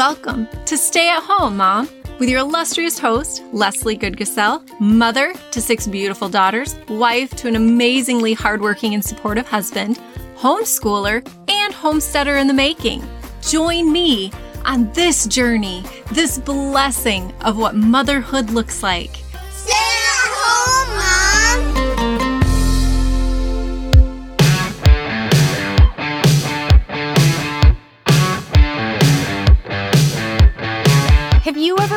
Welcome to Stay at Home, Mom, with your illustrious host, Lesley Goodgasell, mother to six beautiful daughters, wife to an amazingly hardworking and supportive husband, homeschooler, and homesteader in the making. Join me on this journey, this blessing of what motherhood looks like.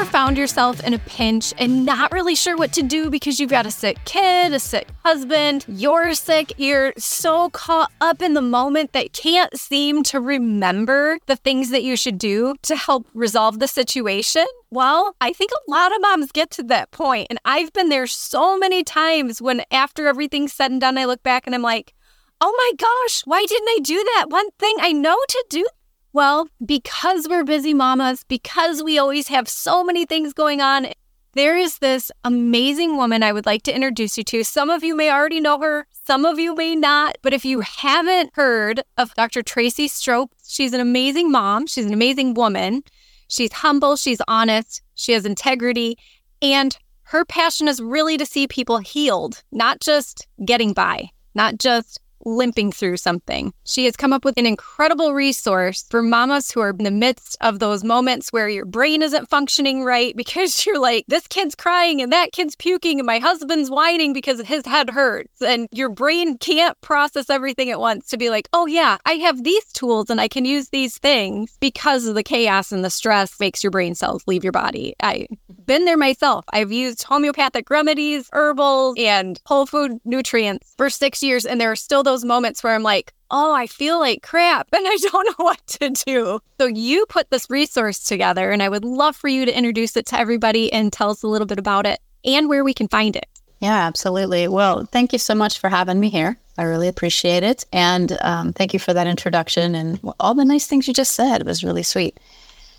Ever found yourself in a pinch and not really sure what to do because you've got a sick kid, a sick husband, you're sick, you're so caught up in the moment that can't seem to remember the things that you should do to help resolve the situation? Well, I think a lot of moms get to that point, and I've been there so many times when after everything's said and done, I look back and I'm like, oh my gosh, why didn't I do that one thing I know to do? Well, because we're busy mamas, because we always have so many things going on, there is this amazing woman I would like to introduce you to. Some of you may already know her, some of you may not. But if you haven't heard of Dr. Tracey Stroup, she's an amazing mom, she's an amazing woman. She's humble, she's honest, she has integrity, and her passion is really to see people healed, not just getting by, not just limping through something. She has come up with an incredible resource for mamas who are in the midst of those moments where your brain isn't functioning right because you're like, this kid's crying and that kid's puking and my husband's whining because his head hurts. And your brain can't process everything at once to be like, oh, yeah, I have these tools and I can use these things because of the chaos and the stress makes your brain cells leave your body. I've been there myself. I've used homeopathic remedies, herbals, and whole food nutrients for six years, and there are still those moments where I'm like, oh, I feel like crap and I don't know what to do. So you put this resource together, and I would love for you to introduce it to everybody and tell us a little bit about it and where we can find it. Yeah, absolutely. Well, thank you so much for having me here. I really appreciate it. And um, thank you for that introduction and all the nice things you just said. It was really sweet.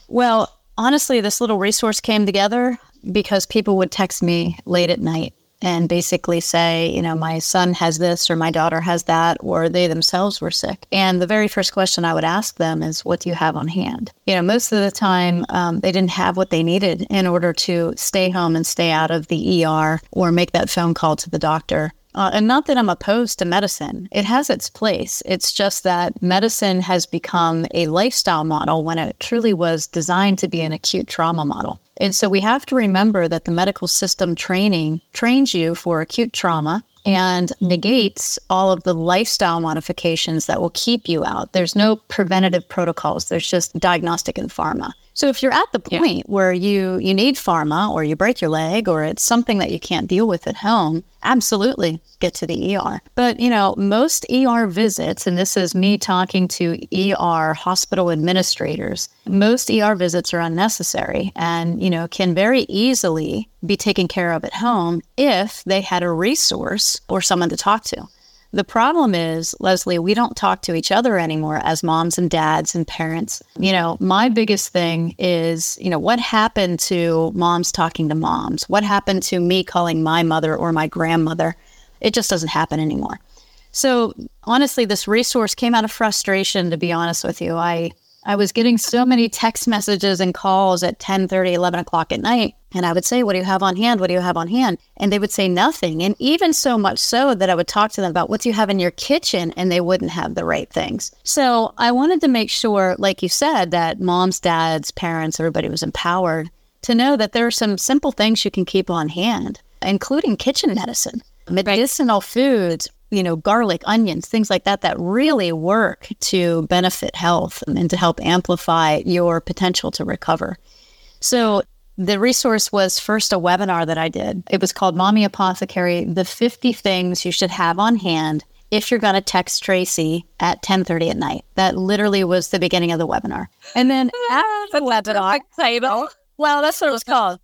Well, honestly, this little resource came together because people would text me late at night and basically say, you know, my son has this or my daughter has that, or they themselves were sick. And the very first question I would ask them is, what do you have on hand? You know, most of the time um, they didn't have what they needed in order to stay home and stay out of the ER or make that phone call to the doctor. Uh, and not that I'm opposed to medicine, it has its place. It's just that medicine has become a lifestyle model when it truly was designed to be an acute trauma model. And so we have to remember that the medical system training trains you for acute trauma and negates all of the lifestyle modifications that will keep you out. There's no preventative protocols, there's just diagnostic and pharma. So if you're at the point yeah. where you you need pharma or you break your leg or it's something that you can't deal with at home, absolutely get to the ER. But you know, most ER visits and this is me talking to ER hospital administrators, most ER visits are unnecessary and you know, can very easily be taken care of at home if they had a resource or someone to talk to. The problem is, Lesley, we don't talk to each other anymore as moms and dads and parents. You know, my biggest thing is, you know, what happened to moms talking to moms? What happened to me calling my mother or my grandmother? It just doesn't happen anymore. So, honestly, this resource came out of frustration, to be honest with you. I I was getting so many text messages and calls at 10 30, 11 o'clock at night. And I would say, What do you have on hand? What do you have on hand? And they would say nothing. And even so much so that I would talk to them about what do you have in your kitchen? And they wouldn't have the right things. So I wanted to make sure, like you said, that moms, dads, parents, everybody was empowered to know that there are some simple things you can keep on hand, including kitchen medicine, medicinal foods, you know, garlic, onions, things like that, that really work to benefit health and to help amplify your potential to recover. So the resource was first a webinar that I did. It was called Mommy Apothecary, the 50 things you should have on hand if you're going to text Tracey at 10:30 at night. That literally was the beginning of the webinar. And then after the webinar, title. Well, that's what it was called.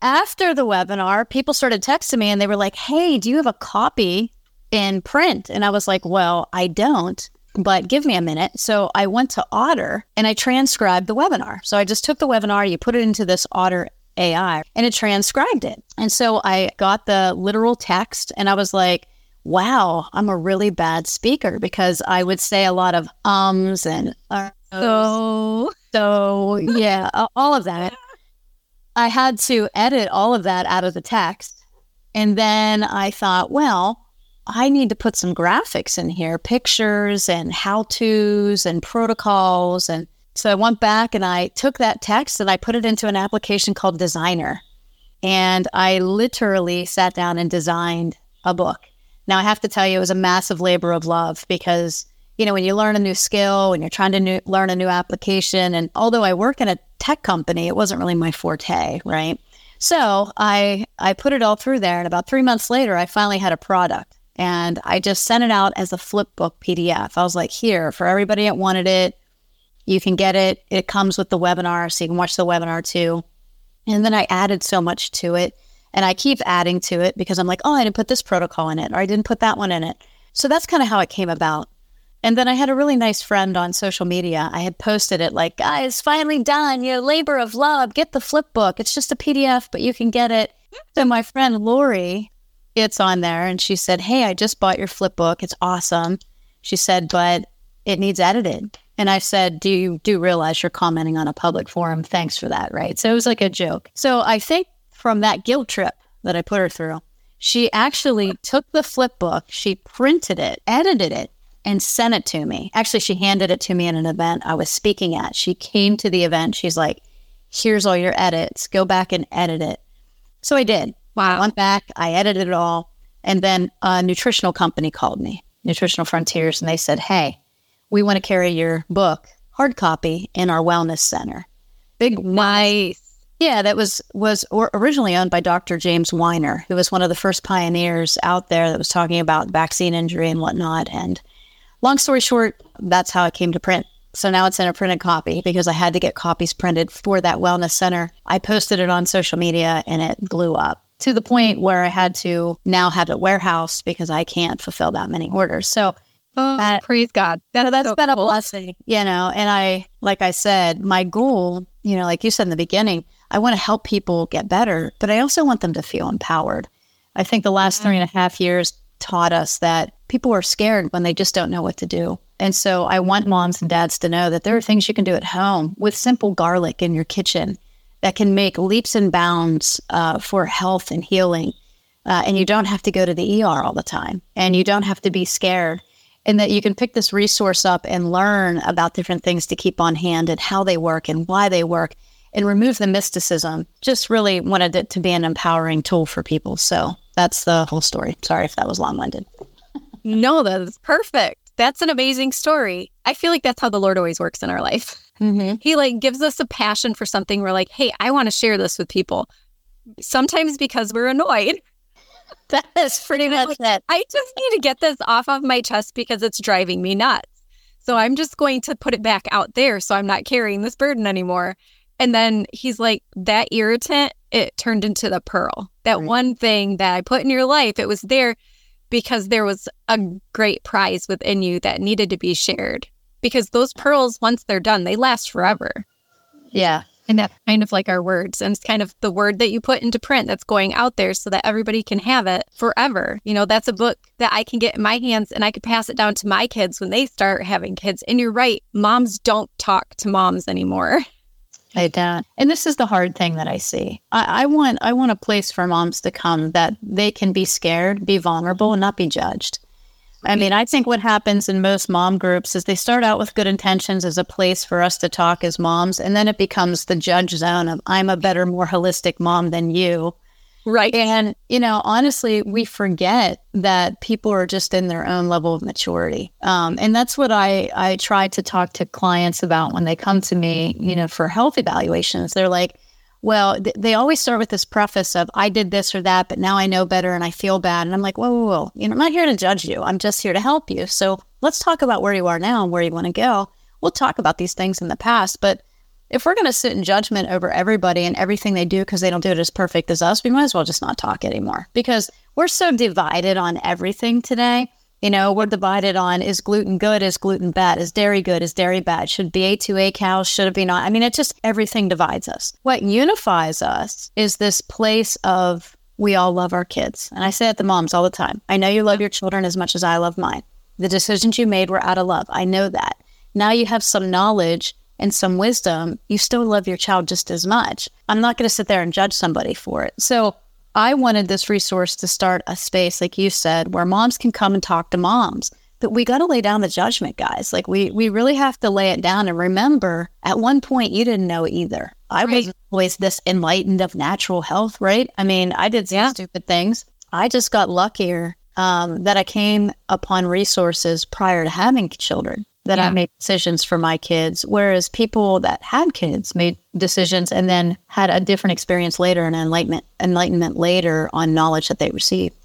After the webinar, people started texting me and they were like, "Hey, do you have a copy in print. And I was like, well, I don't, but give me a minute. So I went to Otter and I transcribed the webinar. So I just took the webinar, you put it into this Otter AI, and it transcribed it. And so I got the literal text and I was like, wow, I'm a really bad speaker because I would say a lot of ums and uh, so So, yeah, all of that. I had to edit all of that out of the text. And then I thought, well, I need to put some graphics in here, pictures and how to's and protocols. And so I went back and I took that text and I put it into an application called Designer. And I literally sat down and designed a book. Now, I have to tell you, it was a massive labor of love because, you know, when you learn a new skill and you're trying to new, learn a new application, and although I work in a tech company, it wasn't really my forte, right? So I I put it all through there, and about three months later, I finally had a product, and I just sent it out as a flip book PDF. I was like, here for everybody that wanted it, you can get it. It comes with the webinar, so you can watch the webinar too. And then I added so much to it. And I keep adding to it because I'm like, oh, I didn't put this protocol in it, or I didn't put that one in it. So that's kind of how it came about. And then I had a really nice friend on social media. I had posted it like, guys, finally done. Your labor of love. Get the flip book. It's just a PDF, but you can get it. So my friend Lori, it's on there, and she said, Hey, I just bought your flip book. It's awesome. She said, but it needs edited. And I said, Do you do realize you're commenting on a public forum? Thanks for that. Right. So it was like a joke. So I think from that guilt trip that I put her through, she actually took the flip book, she printed it, edited it, and sent it to me. Actually, she handed it to me in an event I was speaking at. She came to the event. She's like, Here's all your edits. Go back and edit it. So I did. I Wow. went back, I edited it all. And then a nutritional company called me, Nutritional Frontiers, and they said, Hey, we want to carry your book hard copy in our wellness center. Big Nice. yeah, that was was originally owned by Dr. James Weiner, who was one of the first pioneers out there that was talking about vaccine injury and whatnot. And long story short, that's how it came to print. So now it's in a printed copy because I had to get copies printed for that wellness center. I posted it on social media and it blew up to the point where I had to now have a warehouse because I can't fulfill that many orders. So Oh, That- praise God. That's, that's so been a blessing, you know. And I, like I said, my goal, you know, like you said in the beginning, I want to help people get better, but I also want them to feel empowered. I think the last three and a half years taught us that people are scared when they just don't know what to do. And so I want moms and dads to know that there are things you can do at home with simple garlic in your kitchen that can make leaps and bounds uh, for health and healing. Uh, and you don't have to go to the ER all the time, and you don't have to be scared and that you can pick this resource up and learn about different things to keep on hand and how they work and why they work and remove the mysticism. Just really wanted it to be an empowering tool for people. So that's the whole story. Sorry if that was long winded. No, that's perfect. That's an amazing story. I feel like that's how the Lord always works in our life. Mm-hmm. He like gives us a passion for something. We're like, hey, I want to share this with people. Sometimes because we're annoyed. That is pretty much it. I just need to get this off of my chest because it's driving me nuts. So I'm just going to put it back out there so I'm not carrying this burden anymore. And then he's like, that irritant, it turned into the pearl. That Right. one thing that I put in your life, it was there because there was a great prize within you that needed to be shared. Because those pearls, once they're done, they last forever. Yeah. And that's kind of like our words. And it's kind of the word that you put into print that's going out there so that everybody can have it forever. You know, that's a book that I can get in my hands and I could pass it down to my kids when they start having kids. And you're right, moms don't talk to moms anymore. I don't. And this is the hard thing that I see. I, I want I want a place for moms to come that they can be scared, be vulnerable, and not be judged. I mean, I think what happens in most mom groups is they start out with good intentions as a place for us to talk as moms, and then it becomes the judge zone of I'm a better, more holistic mom than you. Right. And, you know, honestly, we forget that people are just in their own level of maturity. Um, and that's what I, I try to talk to clients about when they come to me, you know, for health evaluations. They're like, well, th- they always start with this preface of, I did this or that, but now I know better and I feel bad. And I'm like, whoa, whoa, whoa. You know, I'm not here to judge you. I'm just here to help you. So let's talk about where you are now and where you want to go. We'll talk about these things in the past, but if we're going to sit in judgment over everybody and everything they do because they don't do it as perfect as us, we might as well just not talk anymore because we're so divided on everything today. You know, we're divided on is gluten good, is gluten bad, is dairy good, is dairy bad, should BA2A cows, should it be not? I mean, it just everything divides us. What unifies us is this place of we all love our kids. And I say it to moms all the time. I know you love your children as much as I love mine. The decisions you made were out of love. I know that. Now you have some knowledge and some wisdom, you still love your child just as much. I'm not going to sit there and judge somebody for it. So I wanted this resource to start a space, like you said, where moms can come and talk to moms. But we got to lay down the judgment, guys. Like we we really have to lay it down and remember. At one point, you didn't know either. I Right. wasn't always this enlightened of natural health, right? I mean, I did some Yeah. stupid things. I just got luckier um, that I came upon resources prior to having children. That I made decisions for my kids, whereas people that had kids made decisions and then had a different experience later and enlightenment enlightenment later on knowledge that they received.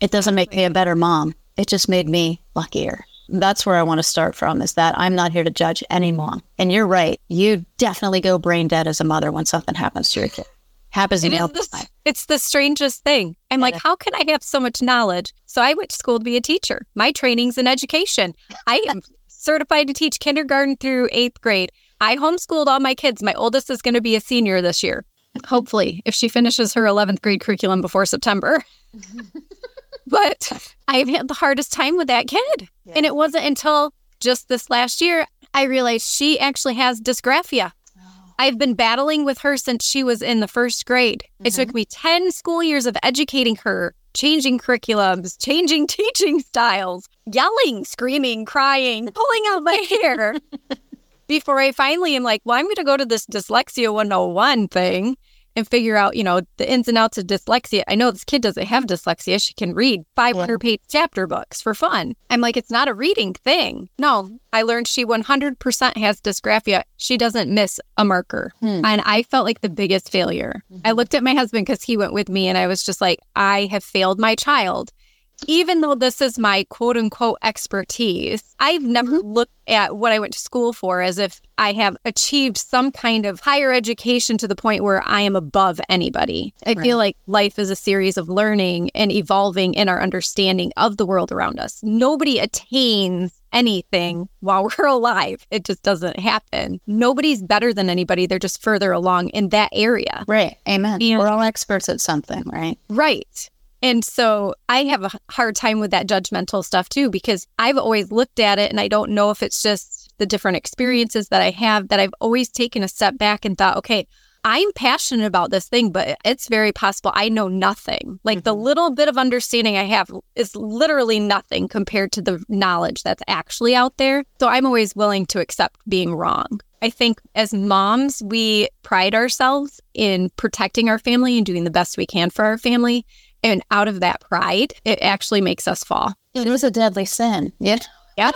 It doesn't make me a better mom. It just made me luckier. That's where I want to start from is that I'm not here to judge any mom. And you're right. You definitely go brain dead as a mother when something happens to your kid. Happens in It the- time. it's the strangest thing. I'm like, how can I have so much knowledge? So I went to school to be a teacher. My training's in education. I am certified to teach kindergarten through eighth grade. I homeschooled all my kids. My oldest is going to be a senior this year. Hopefully, if she finishes her 11th grade curriculum before September. but I've had the hardest time with that kid. And it wasn't until just this last year I realized she actually has dysgraphia. Oh. I've been battling with her since she was in the first grade. It took mm-hmm. me 10 school years of educating her, changing curriculums, changing teaching styles, yelling, screaming, crying, pulling out my hair. Before I finally am like, well, I'm going to go to this dyslexia 101 thing and figure out, you know, the ins and outs of dyslexia. I know this kid doesn't have dyslexia. She can read 500 page chapter books for fun. I'm like, it's not a reading thing. No, I learned she 100% has dysgraphia. She doesn't miss a marker. Hmm. And I felt like the biggest failure. I mm-hmm. looked at my husband because he went with me and I was just like, I have failed my child even though this is my quote unquote expertise, I've never mm-hmm. looked at what I went to school for as if I have achieved some kind of higher education to the point where I am above anybody. I feel like life is a series of learning and evolving in our understanding of the world around us. Nobody attains anything while we're alive. It just doesn't happen. Nobody's better than anybody. They're just further along in that area. Right. Amen. We're all experts at something, right? Right. And so I have a hard time with that judgmental stuff too, because I've always looked at it and I don't know if it's just the different experiences that I have that I've always taken a step back and thought, okay, I'm passionate about this thing, but it's very possible I know nothing. Like the mm-hmm. little bit of understanding I have is literally nothing compared to the knowledge that's actually out there. So I'm always willing to accept being wrong. I think as moms, we pride ourselves in protecting our family and doing the best we can for our family. And out of that pride, it actually makes us fall. It was a deadly sin. Yeah. Yeah.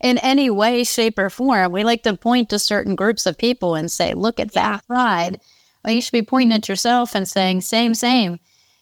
In any way, shape, or form, we like to point to certain groups of people and say, look at that pride. Well, you should be pointing at yourself and saying, same, same.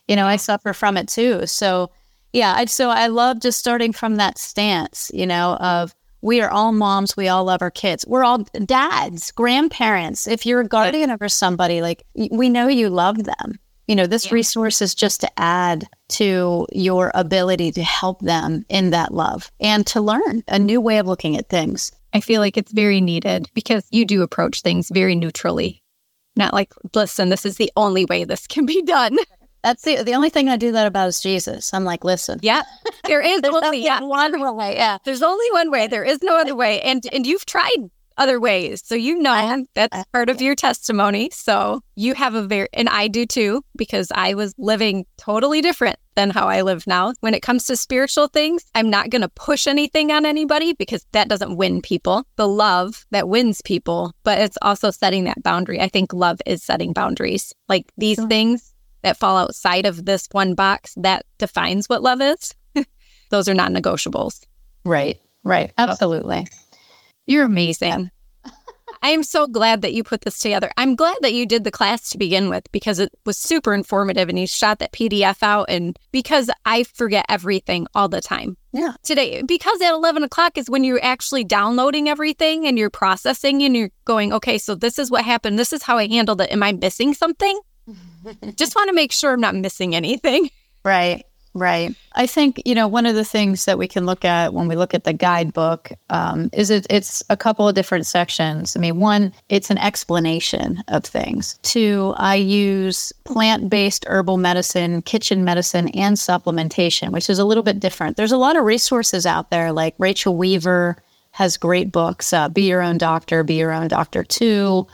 You know, I suffer from it too. So, yeah, I, so I love just starting from that stance, you know, of we are all moms. We all love our kids. We're all dads, grandparents. If you're a guardian over somebody, like we know you love them. You know, this resource is just to add to your ability to help them in that love and to learn a new way of looking at things. I feel like it's very needed because you do approach things very neutrally. Not like, listen, this is the only way this can be done. That's the the only thing I do that about is Jesus. I'm like, listen, Yeah, there is only yeah. one way. Yeah, There's only one way. There is no other way. And and you've tried other ways. So you know have- that's part of your testimony. So you have a very and I do too, because I was living totally different than how I live now. When it comes to spiritual things, I'm not gonna push anything on anybody because that doesn't win people. The love that wins people, but it's also setting that boundary. I think love is setting boundaries. Like these things that fall outside of this one box that defines what love is. Those are non negotiables. right, right, absolutely. You're amazing. I am so glad that you put this together. I'm glad that you did the class to begin with because it was super informative and you shot that PDF out. And because I forget everything all the time Yeah, today, because at 11 o'clock is when you're actually downloading everything and you're processing and you're going, okay, so this is what happened. This is how I handled it. Am I missing something? Just want to make sure I'm not missing anything. right, right. I think you know one of the things that we can look at when we look at the guidebook um, is it, it's a couple of different sections. I mean, one, it's an explanation of things. Two, I use plant-based herbal medicine, kitchen medicine, and supplementation, which is a little bit different. There's a lot of resources out there, like Rachel Weaver. has great books. Uh, Be Your Own Doctor, Be Your Own Doctor Two,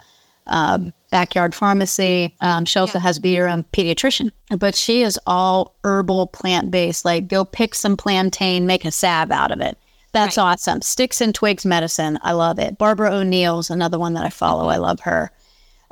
um, Backyard Pharmacy. Um, she also has Be Your Own Pediatrician, but she is all herbal, plant based. Like go pick some plantain, make a salve out of it. That's right. awesome. Sticks and Twigs Medicine. I love it. Barbara O'Neill's another one that I follow. I love her.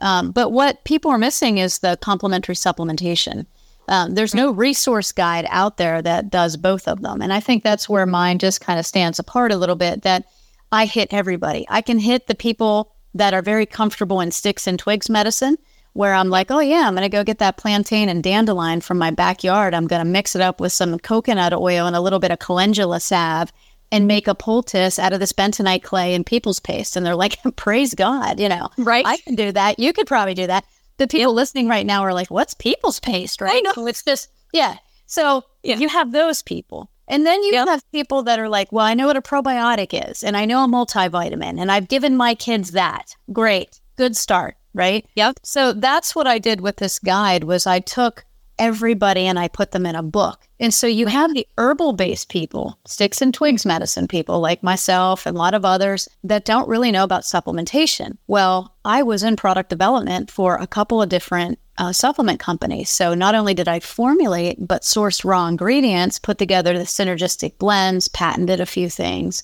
Um, but what people are missing is the complementary supplementation. Um, there's no resource guide out there that does both of them. And I think that's where mine just kind of stands apart a little bit that I hit everybody. I can hit the people that are very comfortable in sticks and twigs medicine, where I'm like, oh, yeah, I'm going to go get that plantain and dandelion from my backyard. I'm going to mix it up with some coconut oil and a little bit of calendula salve and make a poultice out of this bentonite clay and people's paste. And they're like, praise God, you know, right? I can do that. You could probably do that. The people listening right now are like, what's people's paste, right? I know. It's just, yeah. So yeah. you have those people. And then you yep. have people that are like, well, I know what a probiotic is and I know a multivitamin and I've given my kids that. Great. Good start, right? Yep. So that's what I did with this guide was I took everybody and I put them in a book. And so you have the herbal based people, sticks and twigs medicine people like myself and a lot of others that don't really know about supplementation. Well, I was in product development for a couple of different uh, supplement companies. So not only did I formulate, but source raw ingredients, put together the synergistic blends, patented a few things.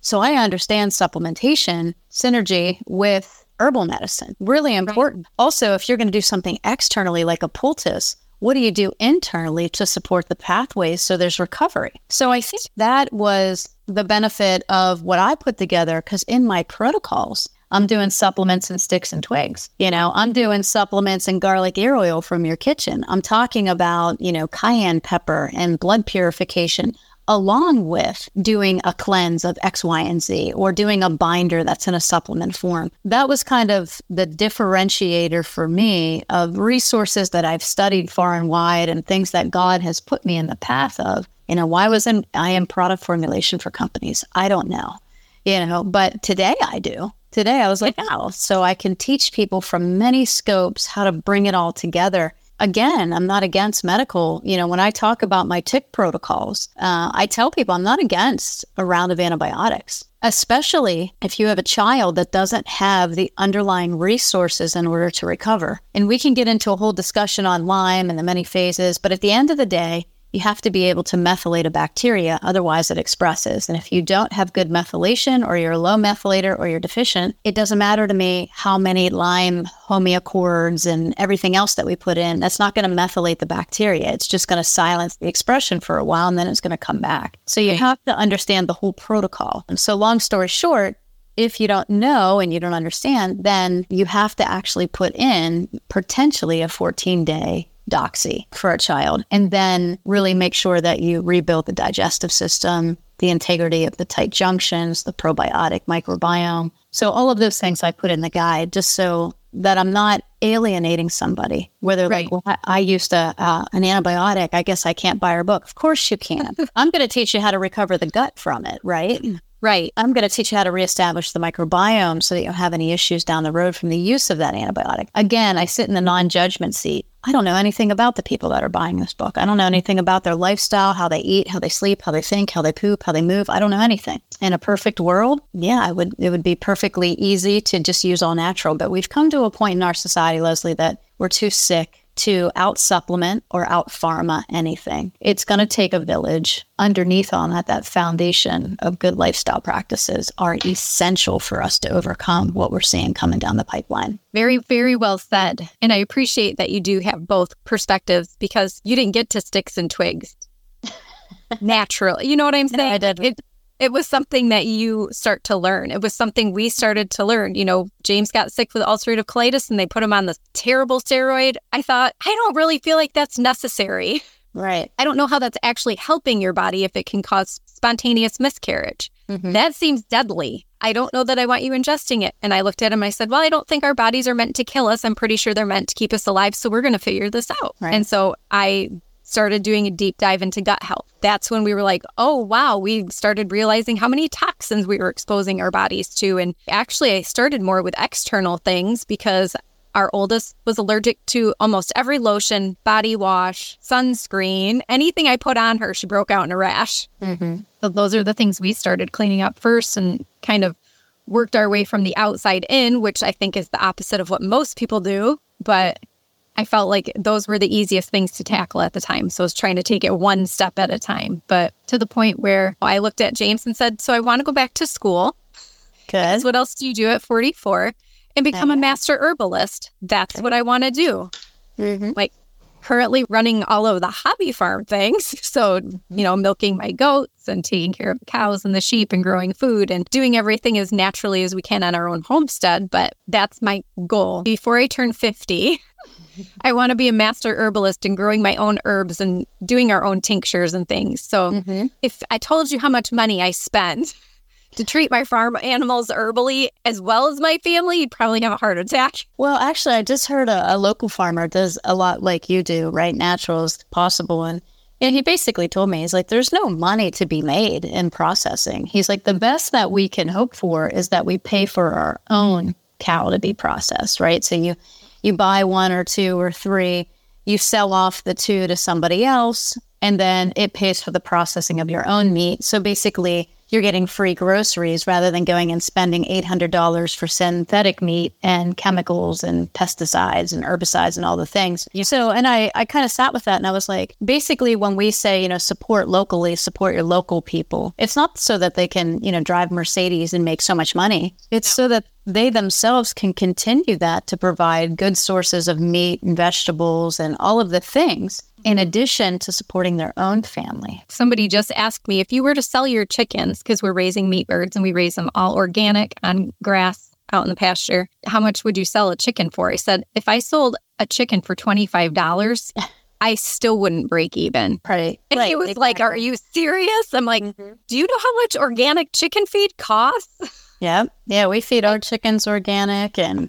So I understand supplementation synergy with herbal medicine. Really important. Right. Also, if you're going to do something externally like a poultice, what do you do internally to support the pathways so there's recovery? So I think that was the benefit of what I put together because in my protocols, I'm doing supplements and sticks and twigs. You know, I'm doing supplements and garlic ear oil from your kitchen. I'm talking about, you know, cayenne pepper and blood purification along with doing a cleanse of X, Y, and Z or doing a binder that's in a supplement form. That was kind of the differentiator for me of resources that I've studied far and wide and things that God has put me in the path of. You know, why wasn't I in product formulation for companies? I don't know. You know, but today I do. Today I was like, oh, so I can teach people from many scopes how to bring it all together again, I'm not against medical. You know, when I talk about my tick protocols, uh, I tell people I'm not against a round of antibiotics, especially if you have a child that doesn't have the underlying resources in order to recover. And we can get into a whole discussion on Lyme and the many phases, but at the end of the day, you have to be able to methylate a bacteria, otherwise it expresses. And if you don't have good methylation or you're a low methylator or you're deficient, it doesn't matter to me how many Lyme homaccords and everything else that we put in. That's not going to methylate the bacteria. It's just going to silence the expression for a while and then it's going to come back. So you have to understand the whole protocol. And so long story short, if you don't know and you don't understand, then you have to actually put in potentially a 14 day doxy for a child, and then really make sure that you rebuild the digestive system, the integrity of the tight junctions, the probiotic microbiome. So, all of those things I put in the guide just so that I'm not alienating somebody. Whether right. like, well, I, I used a, uh, an antibiotic, I guess I can't buy her book. Of course you can. I'm going to teach you how to recover the gut from it, right? Right. I'm going to teach you how to reestablish the microbiome so that you don't have any issues down the road from the use of that antibiotic. Again, I sit in the non judgment seat. I don't know anything about the people that are buying this book. I don't know anything about their lifestyle, how they eat, how they sleep, how they think, how they poop, how they move. I don't know anything. In a perfect world, yeah, I would it would be perfectly easy to just use all natural, but we've come to a point in our society, Lesley, that we're too sick to out supplement or out pharma anything. It's going to take a village. Underneath all that, that foundation of good lifestyle practices are essential for us to overcome what we're seeing coming down the pipeline. Very, very well said. And I appreciate that you do have both perspectives because you didn't get to sticks and twigs naturally. You know what I'm saying? No, I did. It, it was something that you start to learn. It was something we started to learn. You know, James got sick with ulcerative colitis and they put him on this terrible steroid. I thought, I don't really feel like that's necessary. Right. I don't know how that's actually helping your body if it can cause spontaneous miscarriage. Mm-hmm. That seems deadly. I don't know that I want you ingesting it. And I looked at him. I said, Well, I don't think our bodies are meant to kill us. I'm pretty sure they're meant to keep us alive. So we're going to figure this out. Right. And so I started doing a deep dive into gut health. That's when we were like, oh, wow, we started realizing how many toxins we were exposing our bodies to. And actually, I started more with external things because our oldest was allergic to almost every lotion, body wash, sunscreen, anything I put on her, she broke out in a rash. Mm-hmm. So those are the things we started cleaning up first and kind of worked our way from the outside in, which I think is the opposite of what most people do. But I felt like those were the easiest things to tackle at the time. So I was trying to take it one step at a time, but to the point where I looked at James and said, So I want to go back to school. Because What else do you do at 44? And become a master herbalist. That's what I want to do. Mm-hmm. Like currently running all of the hobby farm things. So, you know, milking my goats and taking care of the cows and the sheep and growing food and doing everything as naturally as we can on our own homestead. But that's my goal. Before I turn 50, I want to be a master herbalist and growing my own herbs and doing our own tinctures and things. So, Mm-hmm. if I told you how much money I spend to treat my farm animals herbally as well as my family, you'd probably have a heart attack. Well, actually, I just heard a, a local farmer does a lot like you do, right? Natural as possible. And yeah, he basically told me, he's like, there's no money to be made in processing. He's like, the best that we can hope for is that we pay for our own cow to be processed, right? So you, you buy one or two or three, you sell off the two to somebody else, and then it pays for the processing of your own meat. So basically, you're getting free groceries rather than going and spending $800 for synthetic meat and chemicals and pesticides and herbicides and all the things. So, and I, I kind of sat with that and I was like, basically, when we say, you know, support locally, support your local people, it's not so that they can, you know, drive Mercedes and make so much money. It's so that they themselves can continue that to provide good sources of meat and vegetables and all of the things in addition to supporting their own family. Somebody just asked me if you were to sell your chickens, because we're raising meat birds and we raise them all organic on grass out in the pasture, how much would you sell a chicken for? I said, if I sold a chicken for $25, I still wouldn't break even. Right. And he was like, Are you serious? I'm like, mm-hmm. Do you know how much organic chicken feed costs? Yeah. Yeah. We feed our chickens organic. And,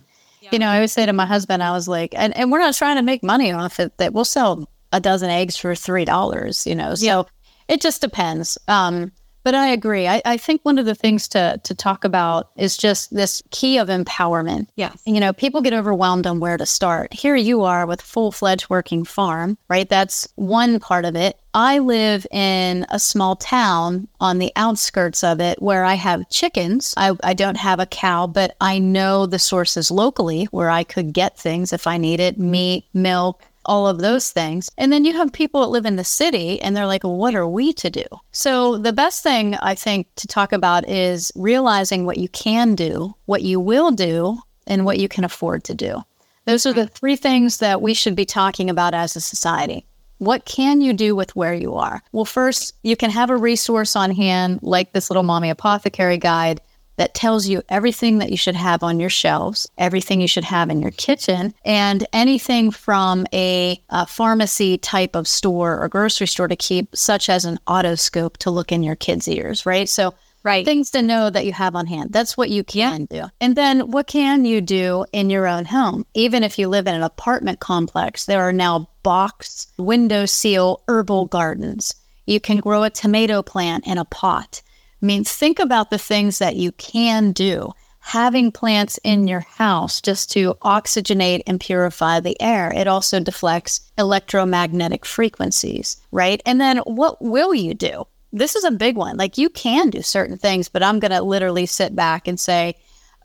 you know, I always say to my husband, I was like, and, and we're not trying to make money off it, that we'll sell a dozen eggs for $3, you know. So it just depends. Um, but I agree. I, I think one of the things to to talk about is just this key of empowerment. Yes. You know, people get overwhelmed on where to start. Here you are with full fledged working farm, right? That's one part of it. I live in a small town on the outskirts of it where I have chickens. I, I don't have a cow, but I know the sources locally where I could get things if I needed meat, milk, all of those things. And then you have people that live in the city and they're like, what are we to do? So the best thing I think to talk about is realizing what you can do, what you will do, and what you can afford to do. Those are the three things that we should be talking about as a society. What can you do with where you are? Well, first, you can have a resource on hand like this little mommy apothecary guide that tells you everything that you should have on your shelves, everything you should have in your kitchen, and anything from a, a pharmacy type of store or grocery store to keep, such as an otoscope to look in your kids' ears, right? So, Right. things to know that you have on hand. That's what you can do. And then what can you do in your own home? Even if you live in an apartment complex, there are now box, window seal herbal gardens. You can grow a tomato plant in a pot. I mean, think about the things that you can do. Having plants in your house just to oxygenate and purify the air. It also deflects electromagnetic frequencies, right? And then what will you do? This is a big one. Like you can do certain things, but I'm going to literally sit back and say,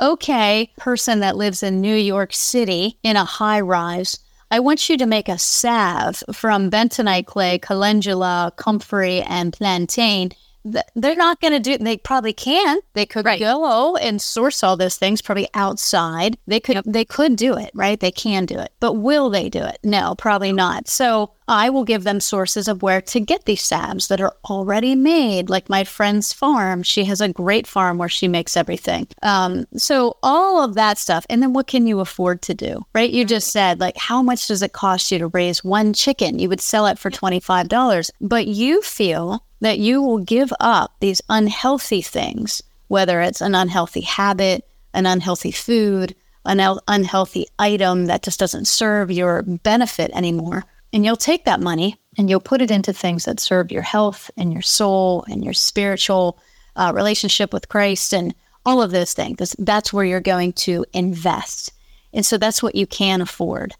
okay, person that lives in New York City in a high rise, I want you to make a salve from bentonite clay, calendula, comfrey, and plantain. Th- They're not going to do it They probably can. They could Right. go and source all those things probably outside. They could. They could do it, right? They can do it. But will they do it? No, probably not. So I will give them sources of where to get these salves that are already made. Like my friend's farm, she has a great farm where she makes everything. Um, so all of that stuff, and then what can you afford to do? Right? You just said like, how much does it cost you to raise one chicken? You would sell it for twenty five dollars, but you feel that you will give up these unhealthy things, whether it's an unhealthy habit, an unhealthy food, an unhealthy item that just doesn't serve your benefit anymore. And you'll take that money and you'll put it into things that serve your health and your soul and your spiritual uh, relationship with Christ and all of those things. That's, where you're going to invest. And so that's what you can afford.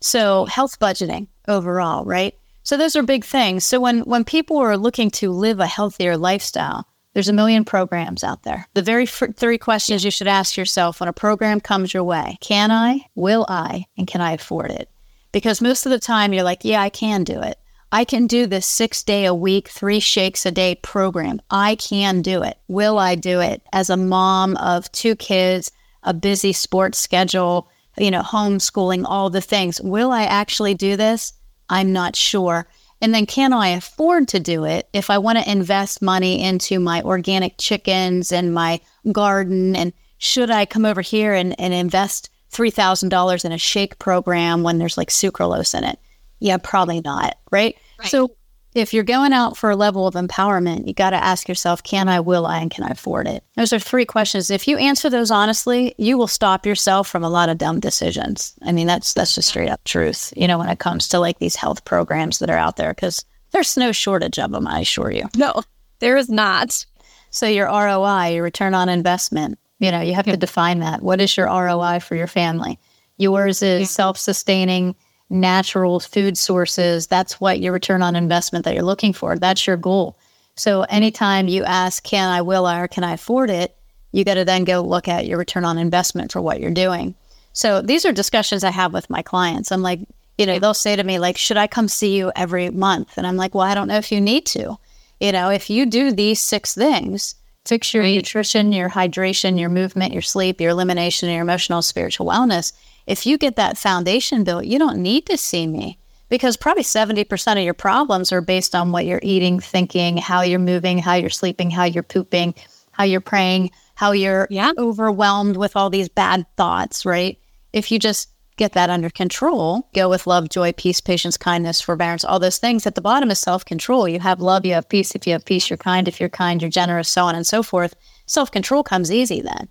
So health budgeting overall, right? So those are big things. So when when people are looking to live a healthier lifestyle, there's a million programs out there. The very f- three questions you should ask yourself when a program comes your way: Can I? Will I? And can I afford it? Because most of the time you're like, yeah, I can do it. I can do this six day a week, three shakes a day program. I can do it. Will I do it? As a mom of two kids, a busy sports schedule, you know, homeschooling, all the things. Will I actually do this? I'm not sure. And then can I afford to do it if I want to invest money into my organic chickens and my garden? And should I come over here and, and invest $3,000 in a shake program when there's like sucralose in it? Yeah, probably not. Right. Right. So if you're going out for a level of empowerment, you got to ask yourself, can I, will I, and can I afford it? Those are three questions. If you answer those honestly, you will stop yourself from a lot of dumb decisions. I mean, that's that's just straight up truth, you know, when it comes to like these health programs that are out there, because there's no shortage of them, I assure you. No, there is not. So your ROI, your return on investment, you know, you have to define that. What is your ROI for your family? Yours is self-sustaining, natural food sources. That's what your return on investment that you're looking for. That's your goal. So anytime you ask, can I, will I, or can I afford it? You got to then go look at your return on investment for what you're doing. So these are discussions I have with my clients. I'm like, you know, they'll say to me, like, should I come see you every month? And I'm like, well, I don't know if you need to. You know, if you do these six things, fix your nutrition, your hydration, your movement, your sleep, your elimination, and your emotional, spiritual wellness. If you get that foundation built, you don't need to see me because probably 70% of your problems are based on what you're eating, thinking, how you're moving, how you're sleeping, how you're pooping, how you're praying, how you're Yeah. overwhelmed with all these bad thoughts, right? If you just get that under control, go with love, joy, peace, patience, kindness, forbearance, all those things. At the bottom is self control. You have love, you have peace. If you have peace, you're kind. If you're kind, you're generous, so on and so forth. Self control comes easy then.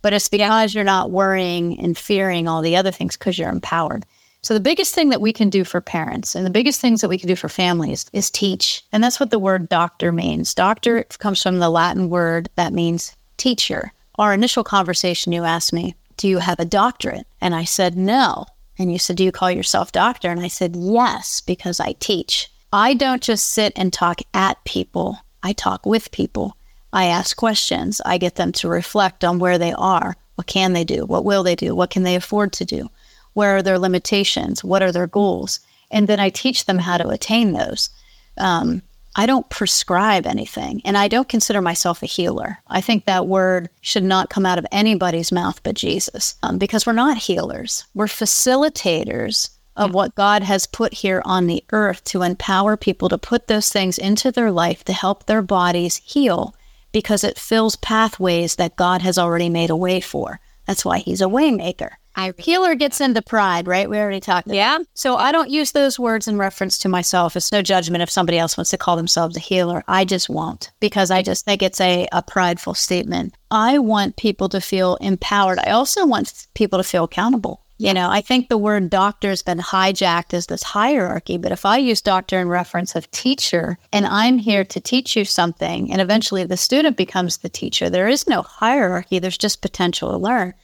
But it's because you're not worrying and fearing all the other things because you're empowered. So the biggest thing that we can do for parents and the biggest things that we can do for families is teach. And that's what the word doctor means. Doctor comes from the Latin word that means teacher. Our initial conversation, you asked me, Do you have a doctorate? And I said, No. And you said, Do you call yourself doctor? And I said, Yes, because I teach. I don't just sit and talk at people, I talk with people. I ask questions. I get them to reflect on where they are. What can they do? What will they do? What can they afford to do? Where are their limitations? What are their goals? And then I teach them how to attain those. Um, I don't prescribe anything, and I don't consider myself a healer. I think that word should not come out of anybody's mouth but Jesus, um, because we're not healers. We're facilitators of what God has put here on the earth to empower people to put those things into their life to help their bodies heal because it fills pathways that God has already made a way for. That's why he's a waymaker. I Healer gets into pride, right? We already talked about yeah. so I don't use those words in reference to myself. It's no judgment if somebody else wants to call themselves a healer. I just won't because I just think it's a, a prideful statement. I want people to feel empowered. I also want people to feel accountable. You know, I think the word doctor has been hijacked as this hierarchy, but if I use doctor in reference of teacher and I'm here to teach you something and eventually the student becomes the teacher, there is no hierarchy. There's just potential to learn.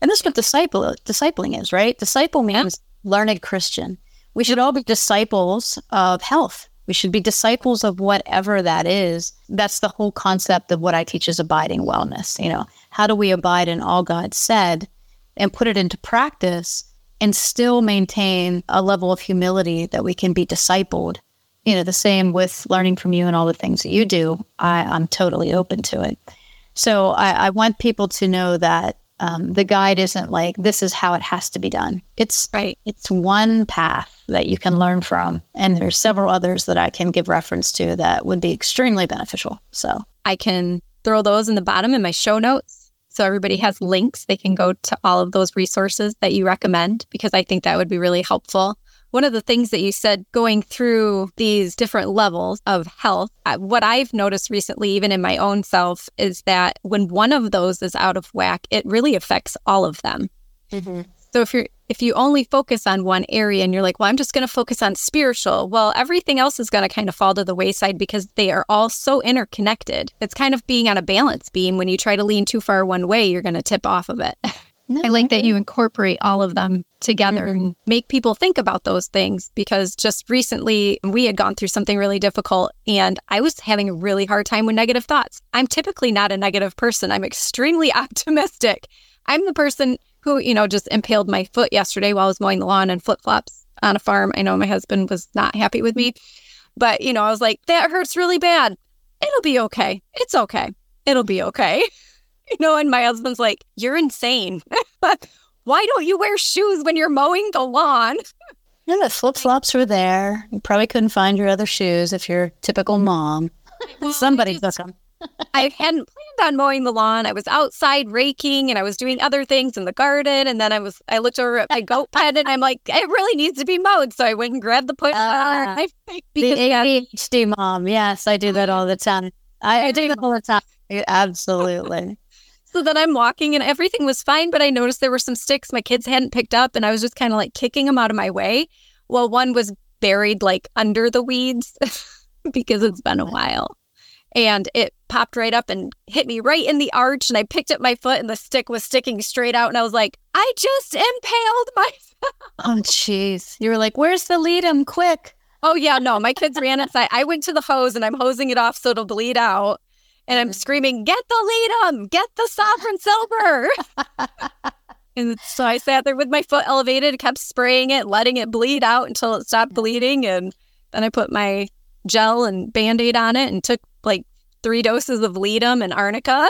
And that's what disciple discipling is, right? Disciple means learned Christian. We should all be disciples of health. We should be disciples of whatever that is. That's the whole concept of what I teach is abiding wellness. You know, how do we abide in all God said and put it into practice and still maintain a level of humility that we can be discipled? You know, the same with learning from you and all the things that you do. I, I'm totally open to it. So I, I want people to know that um, the guide isn't like this is how it has to be done. It's Right. It's one path that you can learn from, and there's several others that I can give reference to that would be extremely beneficial. So I can throw those in the bottom in my show notes. So everybody has links. They can go to all of those resources that you recommend because I think that would be really helpful. One of the things that you said going through these different levels of health, uh, what I've noticed recently, even in my own self, is that when one of those is out of whack, it really affects all of them. So if you're if you only focus on one area and you're like, well, I'm just going to focus on spiritual, well, everything else is going to kind of fall to the wayside because they are all so interconnected. It's kind of being on a balance beam. When you try to lean too far one way, you're going to tip off of it. No, I like that you incorporate all of them together mm-hmm. and make people think about those things because just recently we had gone through something really difficult and I was having a really hard time with negative thoughts. I'm typically not a negative person. I'm extremely optimistic. I'm the person who, you know, just impaled my foot yesterday while I was mowing the lawn and flip flops on a farm. I know my husband was not happy with me, but, you know, I was like, that hurts really bad. It'll be okay. It's okay. It'll be okay. You know, and my husband's like, you're insane. Why don't you wear shoes when you're mowing the lawn? Yeah, the flip flops were there. You probably couldn't find your other shoes if you're a typical mom. Somebody took them. I hadn't planned on mowing the lawn. I was outside raking and I was doing other things in the garden. And then I was, I looked over at my goat pen and I'm like, it really needs to be mowed. So I went and grabbed the push. Ah, I, The because yeah, ADHD mom. Yes, I do that all the time. I, I do that all the time. Absolutely. So then I'm walking and everything was fine. But I noticed there were some sticks my kids hadn't picked up and I was just kind of like kicking them out of my way. Well, one was buried like under the weeds because it's been a while. And it popped right up and hit me right in the arch. And I picked up my foot and the stick was sticking straight out. And I was like, I just impaled myself. Oh, jeez. You were like, where's the Ledum? Quick. Oh, yeah. No, my kids ran inside. I went to the hose and I'm hosing it off so it'll bleed out. And I'm screaming, get the lead get the sovereign silver. and so I sat there with my foot elevated, kept spraying it, letting it bleed out until it stopped bleeding. And then I put my gel and band aid on it and took like three doses of Ledum and Arnica.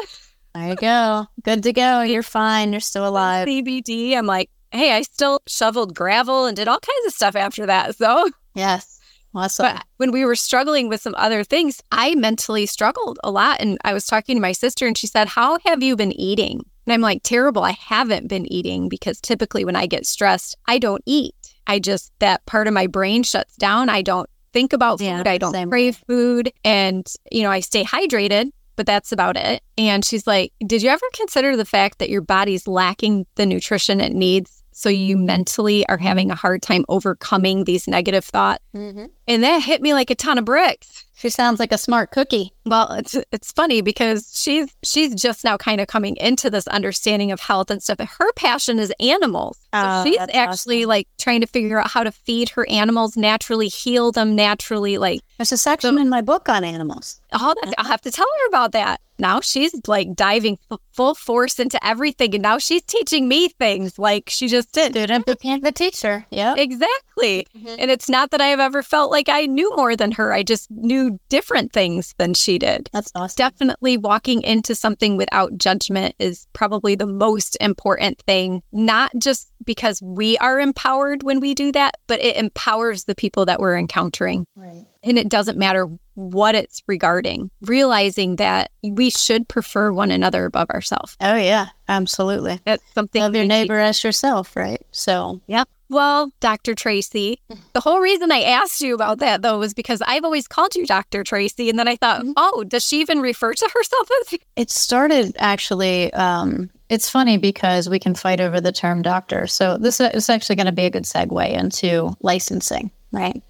There you go. Good to go. You're fine. You're still alive. CBD. I'm like, hey, I still shoveled gravel and did all kinds of stuff after that. So, Yes. Awesome. but when we were struggling with some other things, I mentally struggled a lot. And I was talking to my sister and she said, How have you been eating? And I'm like, Terrible. I haven't been eating because typically when I get stressed, I don't eat. I just, that part of my brain shuts down. I don't think about food. I don't same. crave food. And, you know, I stay hydrated, but that's about it. And she's like, Did you ever consider the fact that your body's lacking the nutrition it needs? So you mentally are having a hard time overcoming these negative thoughts. Mm-hmm. And that hit me like a ton of bricks. She sounds like a smart cookie. Well, it's it's funny because she's she's just now kind of coming into this understanding of health and stuff. Her passion is animals. So Oh, she's actually awesome. like trying to figure out how to feed her animals naturally, heal them naturally, like There's a section in my book on animals. all that. I'll have to tell her about that. Now she's like diving f- full force into everything, and now she's teaching me things like she just did. Student became the teacher. Yeah, Exactly. Mhm. And it's not that I have ever felt like I knew more than her. I just knew different things than she did. That's awesome. Definitely walking into something without judgment is probably the most important thing, not just because we are empowered when we do that, but it empowers the people that we're encountering. Right. And it doesn't matter what it's regarding, realizing that we should prefer one another above ourselves. Oh, yeah. Absolutely. That's something Love your neighbor as yourself, right? So, Yep. Well, Dr. Tracey, the whole reason I asked you about that though was because I've always called you Dr. Tracey. And then I thought, Mhm. oh, does she even refer to herself as? It started actually. Um, it's funny because we can fight over the term doctor. So this is actually going to be a good segue into licensing, right?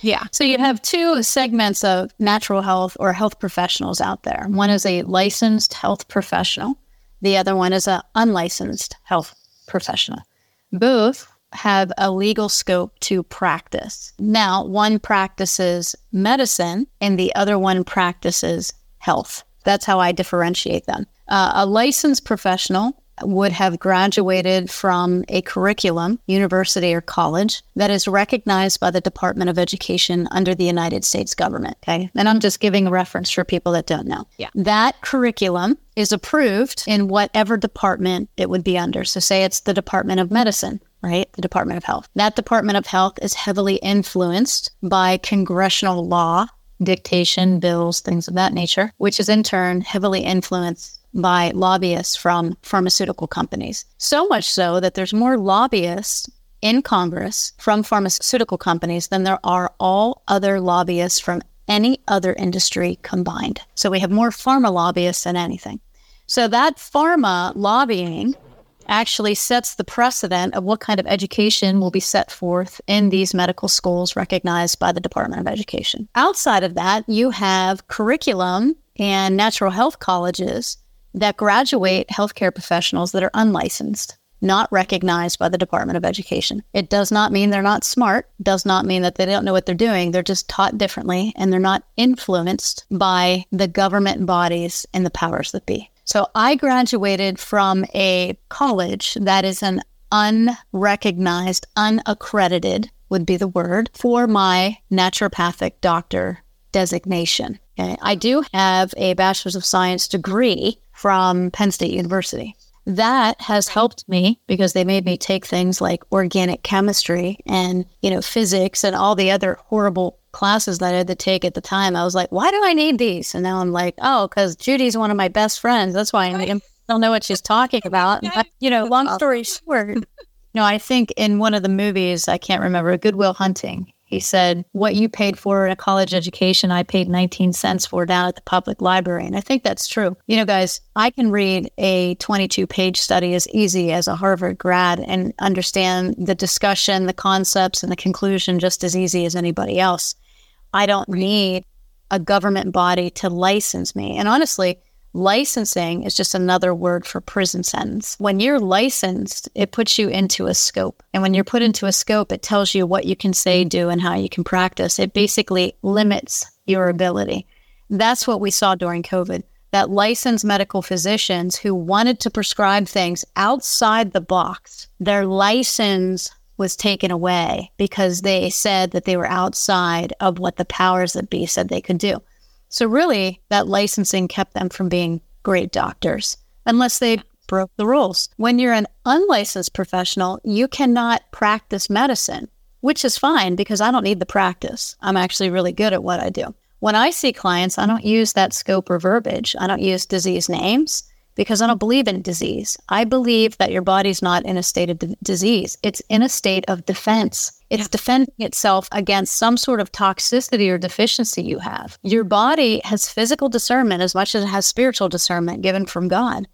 Yeah. So you have two segments of natural health or health professionals out there. One is a licensed health professional. The other one is an unlicensed health professional. Both have a legal scope to practice. Now, one practices medicine and the other one practices health. That's how I differentiate them. Uh, a licensed professional would have graduated from a curriculum, university or college, that is recognized by the Department of Education under the United States government. Okay. And I'm just giving a reference for people that don't know. Yeah. That curriculum is approved in whatever department it would be under. So, say it's the Department of Medicine, right? The Department of Health. That Department of Health is heavily influenced by congressional law, dictation, bills, things of that nature, which is in turn heavily influenced by lobbyists from pharmaceutical companies. So much so that there's more lobbyists in Congress from pharmaceutical companies than there are all other lobbyists from any other industry combined. So we have more pharma lobbyists than anything. So that pharma lobbying actually sets the precedent of what kind of education will be set forth in these medical schools recognized by the Department of Education. Outside of that, you have curriculum and natural health colleges that graduate healthcare professionals that are unlicensed. not recognized by the Department of Education. It does not mean they're not smart, does not mean that they don't know what they're doing. They're just taught differently and they're not influenced by the government bodies and the powers that be. So I graduated from a college that is an unrecognized, unaccredited would be the word for my naturopathic doctor designation. Okay. I do have a bachelor's of science degree from Penn State University. That has helped me because they made me take things like organic chemistry and, you know, physics and all the other horrible classes that I had to take at the time. I was like, why do I need these? And now I'm like, oh, because Judy's one of my best friends. That's why I need them. I don't know what she's talking about. But, you know, long story short, you know, I think in one of the movies, I can't remember, Good Will Hunting, he said, What you paid for in a college education, I paid 19 cents for down at the public library. And I think that's true. You know, guys, I can read a 22 page study as easy as a Harvard grad and understand the discussion, the concepts, and the conclusion just as easy as anybody else. I don't need a government body to license me. And honestly, Licensing is just another word for prison sentence. When you're licensed, it puts you into a scope. And when you're put into a scope, it tells you what you can say, mm-hmm. do, and how you can practice. It basically limits your ability. That's what we saw during COVID. That licensed medical physicians who wanted to prescribe things outside the box, their license was taken away because they said that they were outside of what the powers that be said they could do. So, really, that licensing kept them from being great doctors unless they broke the rules. When you're an unlicensed professional, you cannot practice medicine, which is fine because I don't need the practice. I'm actually really good at what I do. When I see clients, I don't use that scope or verbiage. I don't use disease names because I don't believe in disease. I believe that your body's not in a state of d- disease, it's in a state of defense. It's defending itself against some sort of toxicity or deficiency you have. Your body has physical discernment as much as it has spiritual discernment given from God.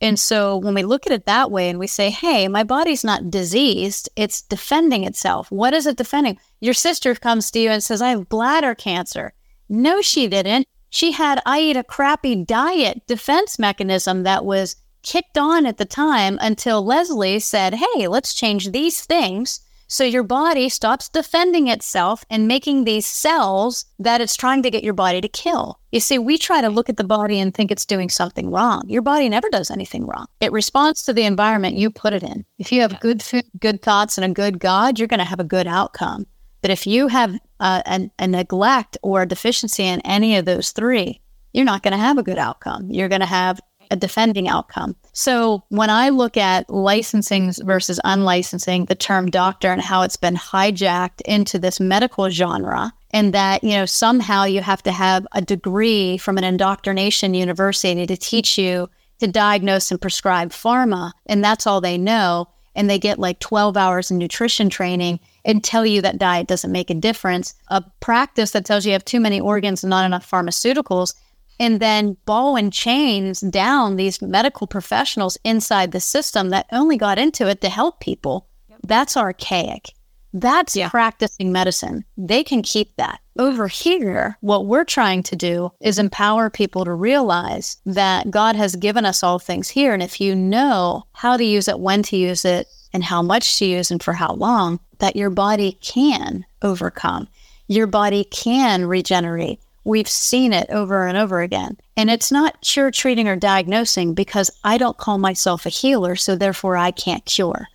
And so when we look at it that way and we say, hey, my body's not diseased, it's defending itself. What is it defending? Your sister comes to you and says, I have bladder cancer. No, she didn't she had I eat a crappy diet defense mechanism that was kicked on at the time until Lesley said, Hey, let's change these things. So your body stops defending itself and making these cells that it's trying to get your body to kill. You see, we try to look at the body and think it's doing something wrong. Your body never does anything wrong. It responds to the environment you put it in. If you have good food, good thoughts, and a good God, you're going to have a good outcome. But if you have uh, a, a neglect or a deficiency in any of those three, you're not going to have a good outcome. You're going to have a defending outcome. So when I look at licensing versus unlicensing, the term doctor and how it's been hijacked into this medical genre, and that, you know, somehow you have to have a degree from an indoctrination university to teach you to diagnose and prescribe pharma, and that's all they know. And they get like 12 hours of nutrition training and tell you that diet doesn't make a difference, a practice that tells you you have too many organs and not enough pharmaceuticals, and then ball and chains down these medical professionals inside the system that only got into it to help people. That's archaic. That's yeah. practicing medicine. They can keep that. Over here, what we're trying to do is empower people to realize that God has given us all things here. And if you know how to use it, when to use it, and how much to use and for how long, that your body can overcome. Your body can regenerate. We've seen it over and over again. And it's not cure, treating, or diagnosing because I don't call myself a healer, so therefore I can't cure.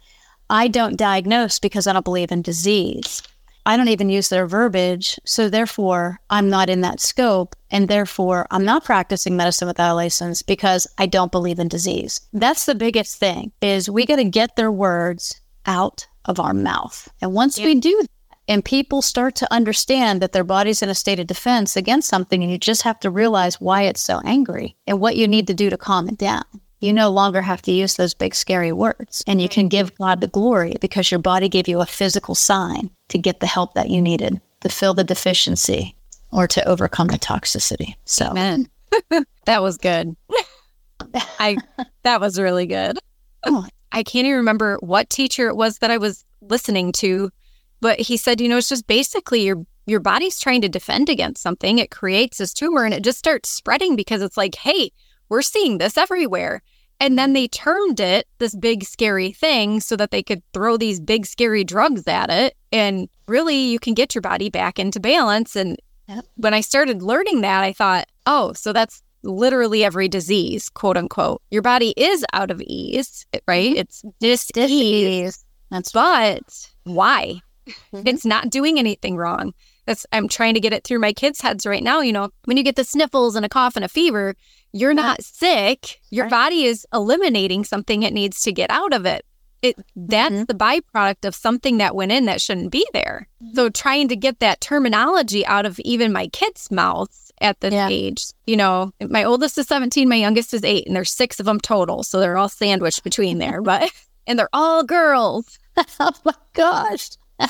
I don't diagnose because I don't believe in disease. I don't even use their verbiage. So therefore, I'm not in that scope. And therefore, I'm not practicing medicine without a license because I don't believe in disease. That's the biggest thing is we got to get their words out of our mouth. And once yeah. we do that, and people start to understand that their body's in a state of defense against something, and you just have to realize why it's so angry and what you need to do to calm it down you no longer have to use those big scary words and you can give God the glory because your body gave you a physical sign to get the help that you needed to fill the deficiency or to overcome the toxicity. So, Amen. that was good. I that was really good. Oh, I can't even remember what teacher it was that I was listening to, but he said, you know, it's just basically your your body's trying to defend against something. It creates this tumor and it just starts spreading because it's like, hey, we're seeing this everywhere. And then they termed it this big scary thing so that they could throw these big scary drugs at it. And really, you can get your body back into balance. And when I started learning that, I thought, oh, so that's literally every disease, quote unquote. Your body is out of ease, right? It's dis-ease. That's But why? Mhm. It's not doing anything wrong. That's I'm trying to get it through my kids' heads right now. You know, when you get the sniffles and a cough and a fever, you're not sick. Your Right. body is eliminating something it needs to get out of it. It that's Mhm. the byproduct of something that went in that shouldn't be there. So trying to get that terminology out of even my kids' mouths at this Yeah. age. You know, my oldest is 17, my youngest is 8, and there's 6 of them total, so they're all sandwiched between there, but and they're all girls oh my gosh.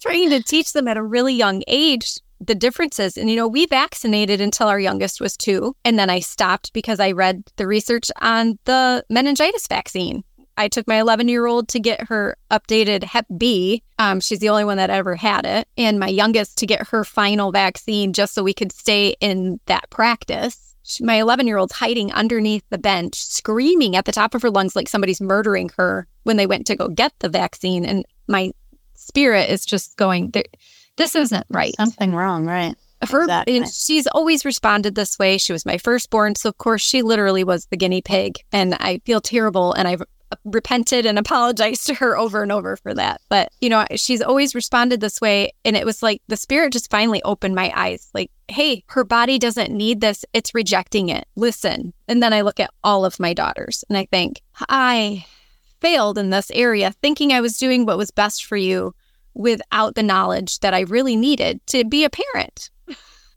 trying to teach them at a really young age the differences. And, you know, we vaccinated until our youngest was two. And then I stopped because I read the research on the meningitis vaccine. I took my 11 year old to get her updated Hep B. Um, she's the only one that ever had it. And my youngest to get her final vaccine just so we could stay in that practice. She- My 11 year old's hiding underneath the bench, screaming at the top of her lungs like somebody's murdering her when they went to go get the vaccine. And my spirit is just going, this isn't right. Something wrong, right? Her, Exactly. she's always responded this way. She was my firstborn. So, of course, she literally was the guinea pig. And I feel terrible. And I've repented and apologized to her over and over for that. But, you know, she's always responded this way. And it was like the spirit just finally opened my eyes like, hey, her body doesn't need this. It's rejecting it. Listen. And then I look at all of my daughters and I think, I failed in this area thinking I was doing what was best for you without the knowledge that I really needed to be a parent.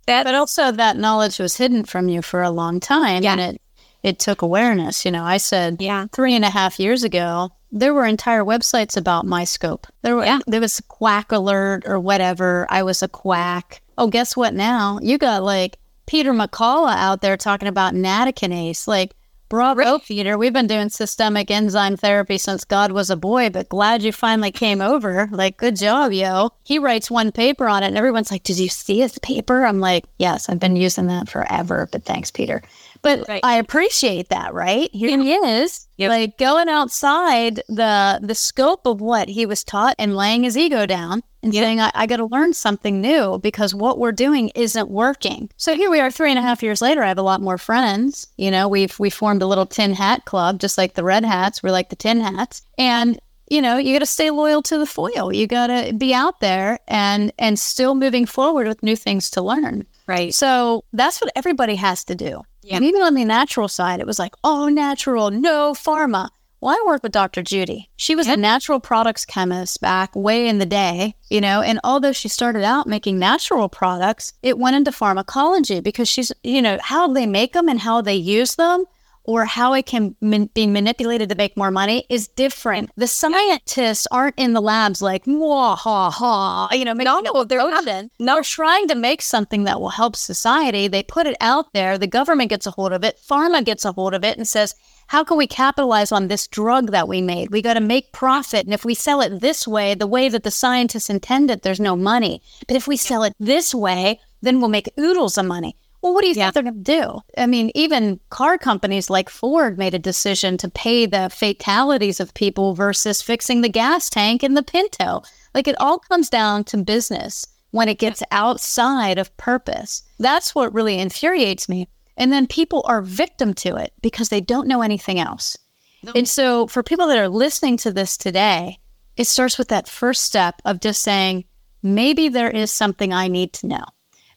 That But also that knowledge was hidden from you for a long time Yeah. and it it took awareness. You know, I said yeah. three and a half years ago, there were entire websites about my scope. There were Yeah. there was quack alert or whatever. I was a quack. Oh, guess what now? You got like Peter McCullough out there talking about nattokinase. Like, bravo, Right. Peter. We've been doing systemic enzyme therapy since God was a boy, but glad you finally came over. Like, good job, yo. He writes one paper on it, and everyone's like, Did you see his paper? I'm like, Yes, I've been using that forever, but thanks, Peter. But Right. I appreciate that, right? Here he is, Yep. like going outside the the scope of what he was taught and laying his ego down and saying, I, I got to learn something new because what we're doing isn't working. So here we are, three and a half years later. I have a lot more friends. You know, we've we formed a little tin hat club, just like the red hats. We're like the tin hats, and you know, you got to stay loyal to the foil. You got to be out there and and still moving forward with new things to learn. Right. So that's what everybody has to do. Yeah. And even on the natural side, it was like, oh, natural, no pharma. Well, I work with Dr. Judy. She was a natural products chemist back way in the day, you know, and although she started out making natural products, it went into pharmacology because she's, you know, how they make them and how they use them or how it can man- be manipulated to make more money is different. The scientists aren't in the labs like, wah, ha, ha, you know, making No, they're not. No, they're trying to make something that will help society. They put it out there. The government gets a hold of it. Pharma gets a hold of it and says, how can we capitalize on this drug that we made? We got to make profit. And if we sell it this way, the way that the scientists intended, there's no money. But if we sell it this way, then we'll make oodles of money. Well, what do you Yeah. think they're going to do? I mean, even car companies like Ford made a decision to pay the fatalities of people versus fixing the gas tank in the Pinto. Like it all comes down to business when it gets outside of purpose. That's what really infuriates me. And then people are victim to it because they don't know anything else. And so for people that are listening to this today, it starts with that first step of just saying, maybe there is something I need to know.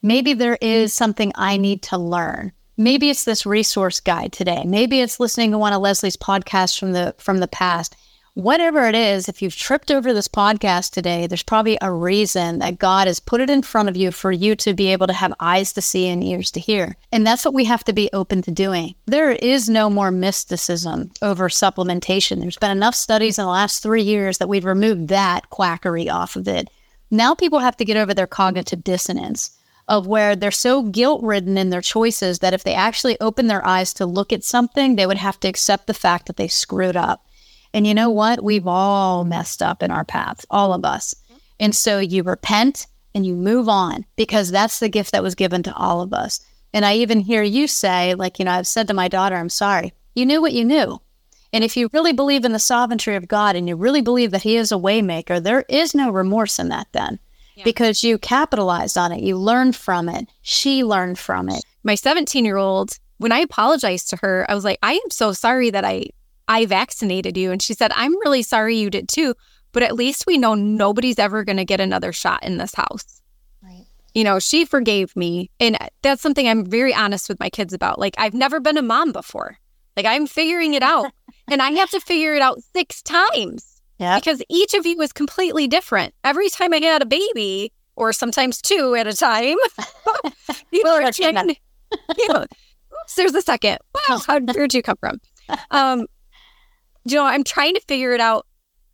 Maybe there mm-hmm. is something I need to learn. Maybe it's this resource guide today. Maybe it's listening to one of Lesley's podcasts from the from the past. Whatever it is, if you've tripped over this podcast today, there's probably a reason that God has put it in front of you for you to be able to have eyes to see and ears to hear. And that's what we have to be open to doing. There is no more mysticism over supplementation. There's been enough studies in the last three years that we've removed that quackery off of it. Now people have to get over their cognitive dissonance of where they're so guilt ridden in their choices that if they actually open their eyes to look at something, they would have to accept the fact that they screwed up. And you know what? We've all messed up in our paths, all of us. And so you repent and you move on because that's the gift that was given to all of us. And I even hear you say, like, you know, I've said to my daughter, I'm sorry. You knew what you knew. And if you really believe in the sovereignty of God and you really believe that He is a waymaker, there is no remorse in that then. Yeah. Because you capitalized on it, you learned from it, she learned from it. My 17 year old, when I apologized to her, I was like, I am so sorry that I I vaccinated you. And she said, I'm really sorry you did too, but at least we know nobody's ever going to get another shot in this house. Right. You know, she forgave me. And that's something I'm very honest with my kids about. Like, I've never been a mom before. Like, I'm figuring it out. and I have to figure it out six times. Yeah. Because each of you is completely different. Every time I had a baby, or sometimes two at a time, you know, you know, oops, there's a second. Wow, how where'd you come from? Um, you know, I'm trying to figure it out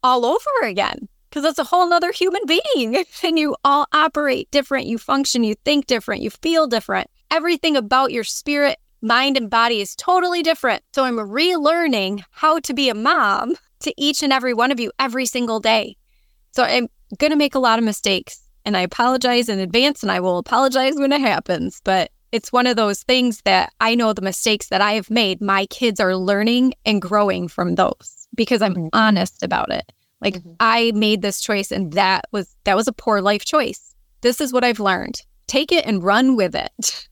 all over again because it's a whole nother human being and you all operate different. You function, you think different, you feel different. Everything about your spirit, mind, and body is totally different. So I'm relearning how to be a mom to each and every one of you every single day. So I'm going to make a lot of mistakes and I apologize in advance and I will apologize when it happens. But it's one of those things that I know the mistakes that I have made, my kids are learning and growing from those because I'm mm-hmm. honest about it. Like mm-hmm. I made this choice and that was that was a poor life choice. This is what I've learned. Take it and run with it.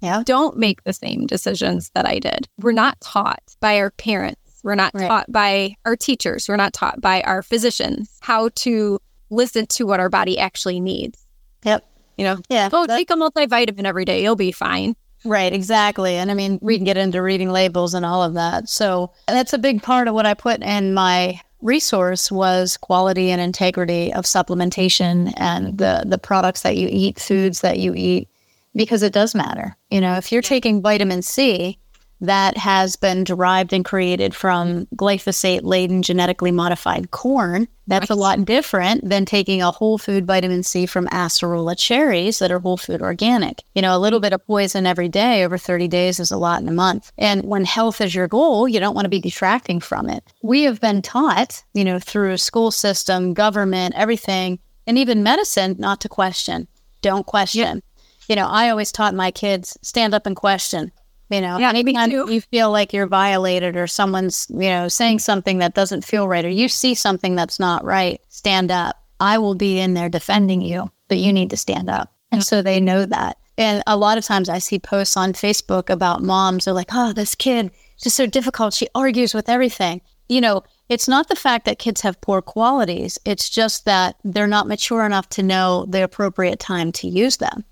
Yeah. Don't make the same decisions that I did. We're not taught by our parents. We're not right. taught by our teachers. We're not taught by our physicians how to listen to what our body actually needs. Yep. You know, yeah. Go take a multivitamin every day. You'll be fine. Right, exactly. And I mean, we can get into reading labels and all of that. So that's a big part of what I put in my resource was quality and integrity of supplementation and the the products that you eat, foods that you eat, because it does matter. You know, if you're taking vitamin C, that has been derived and created from glyphosate laden genetically modified corn. That's a lot different than taking a whole food vitamin C from acerola cherries that are whole food organic. You know, a little bit of poison every day over 30 days is a lot in a month. And when health is your goal, you don't want to be detracting from it. We have been taught, you know, through school system, government, everything, and even medicine not to question. Don't question. Yeah. You know, I always taught my kids stand up and question you know, yeah, anytime you feel like you're violated or someone's, you know, saying something that doesn't feel right or you see something that's not right, stand up. I will be in there defending you, but you need to stand up. And so they know that. And a lot of times I see posts on Facebook about moms. They're like, oh, this kid, just so difficult. She argues with everything. You know, it's not the fact that kids have poor qualities, it's just that they're not mature enough to know the appropriate time to use them.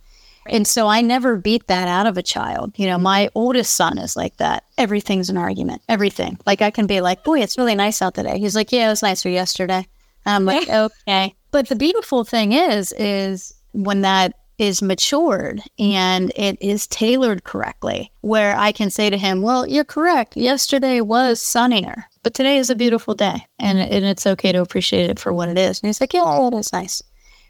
And so I never beat that out of a child. You know, my mm-hmm. oldest son is like that. Everything's an argument, everything. Like I can be like, boy, it's really nice out today. He's like, yeah, it was nicer yesterday. I'm like, okay. But the beautiful thing is, is when that is matured and it is tailored correctly, where I can say to him, well, you're correct. Yesterday was sunnier, but today is a beautiful day and, and it's okay to appreciate it for what it is. And he's like, yeah, that is nice.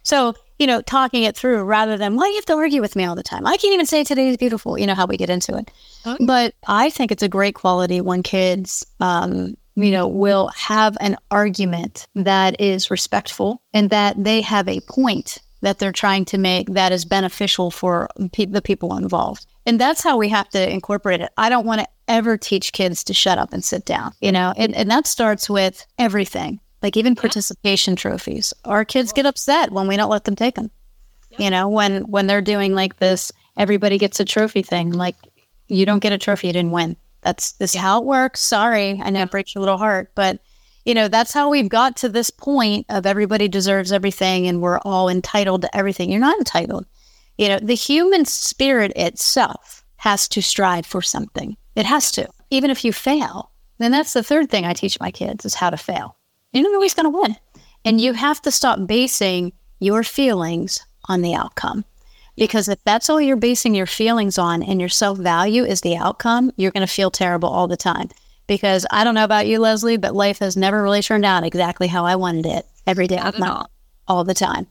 So you know, talking it through rather than why do you have to argue with me all the time? I can't even say today is beautiful. You know how we get into it. Oh. But I think it's a great quality when kids, um, you know, will have an argument that is respectful and that they have a point that they're trying to make that is beneficial for pe- the people involved. And that's how we have to incorporate it. I don't want to ever teach kids to shut up and sit down, you know, and, and that starts with everything like even participation trophies. Our kids get upset when we don't let them take them. You know, when when they're doing like this, everybody gets a trophy thing. Like you don't get a trophy, you didn't win. That's this is how it works. Sorry, I know it breaks your little heart, but you know that's how we've got to this point of everybody deserves everything and we're all entitled to everything. You're not entitled. You know, the human spirit itself has to strive for something. It has to, even if you fail. Then that's the third thing I teach my kids is how to fail you're not always going to win. And you have to stop basing your feelings on the outcome. Because if that's all you're basing your feelings on and your self value is the outcome, you're going to feel terrible all the time. Because I don't know about you, Lesley, but life has never really turned out exactly how I wanted it every day, not all. all the time.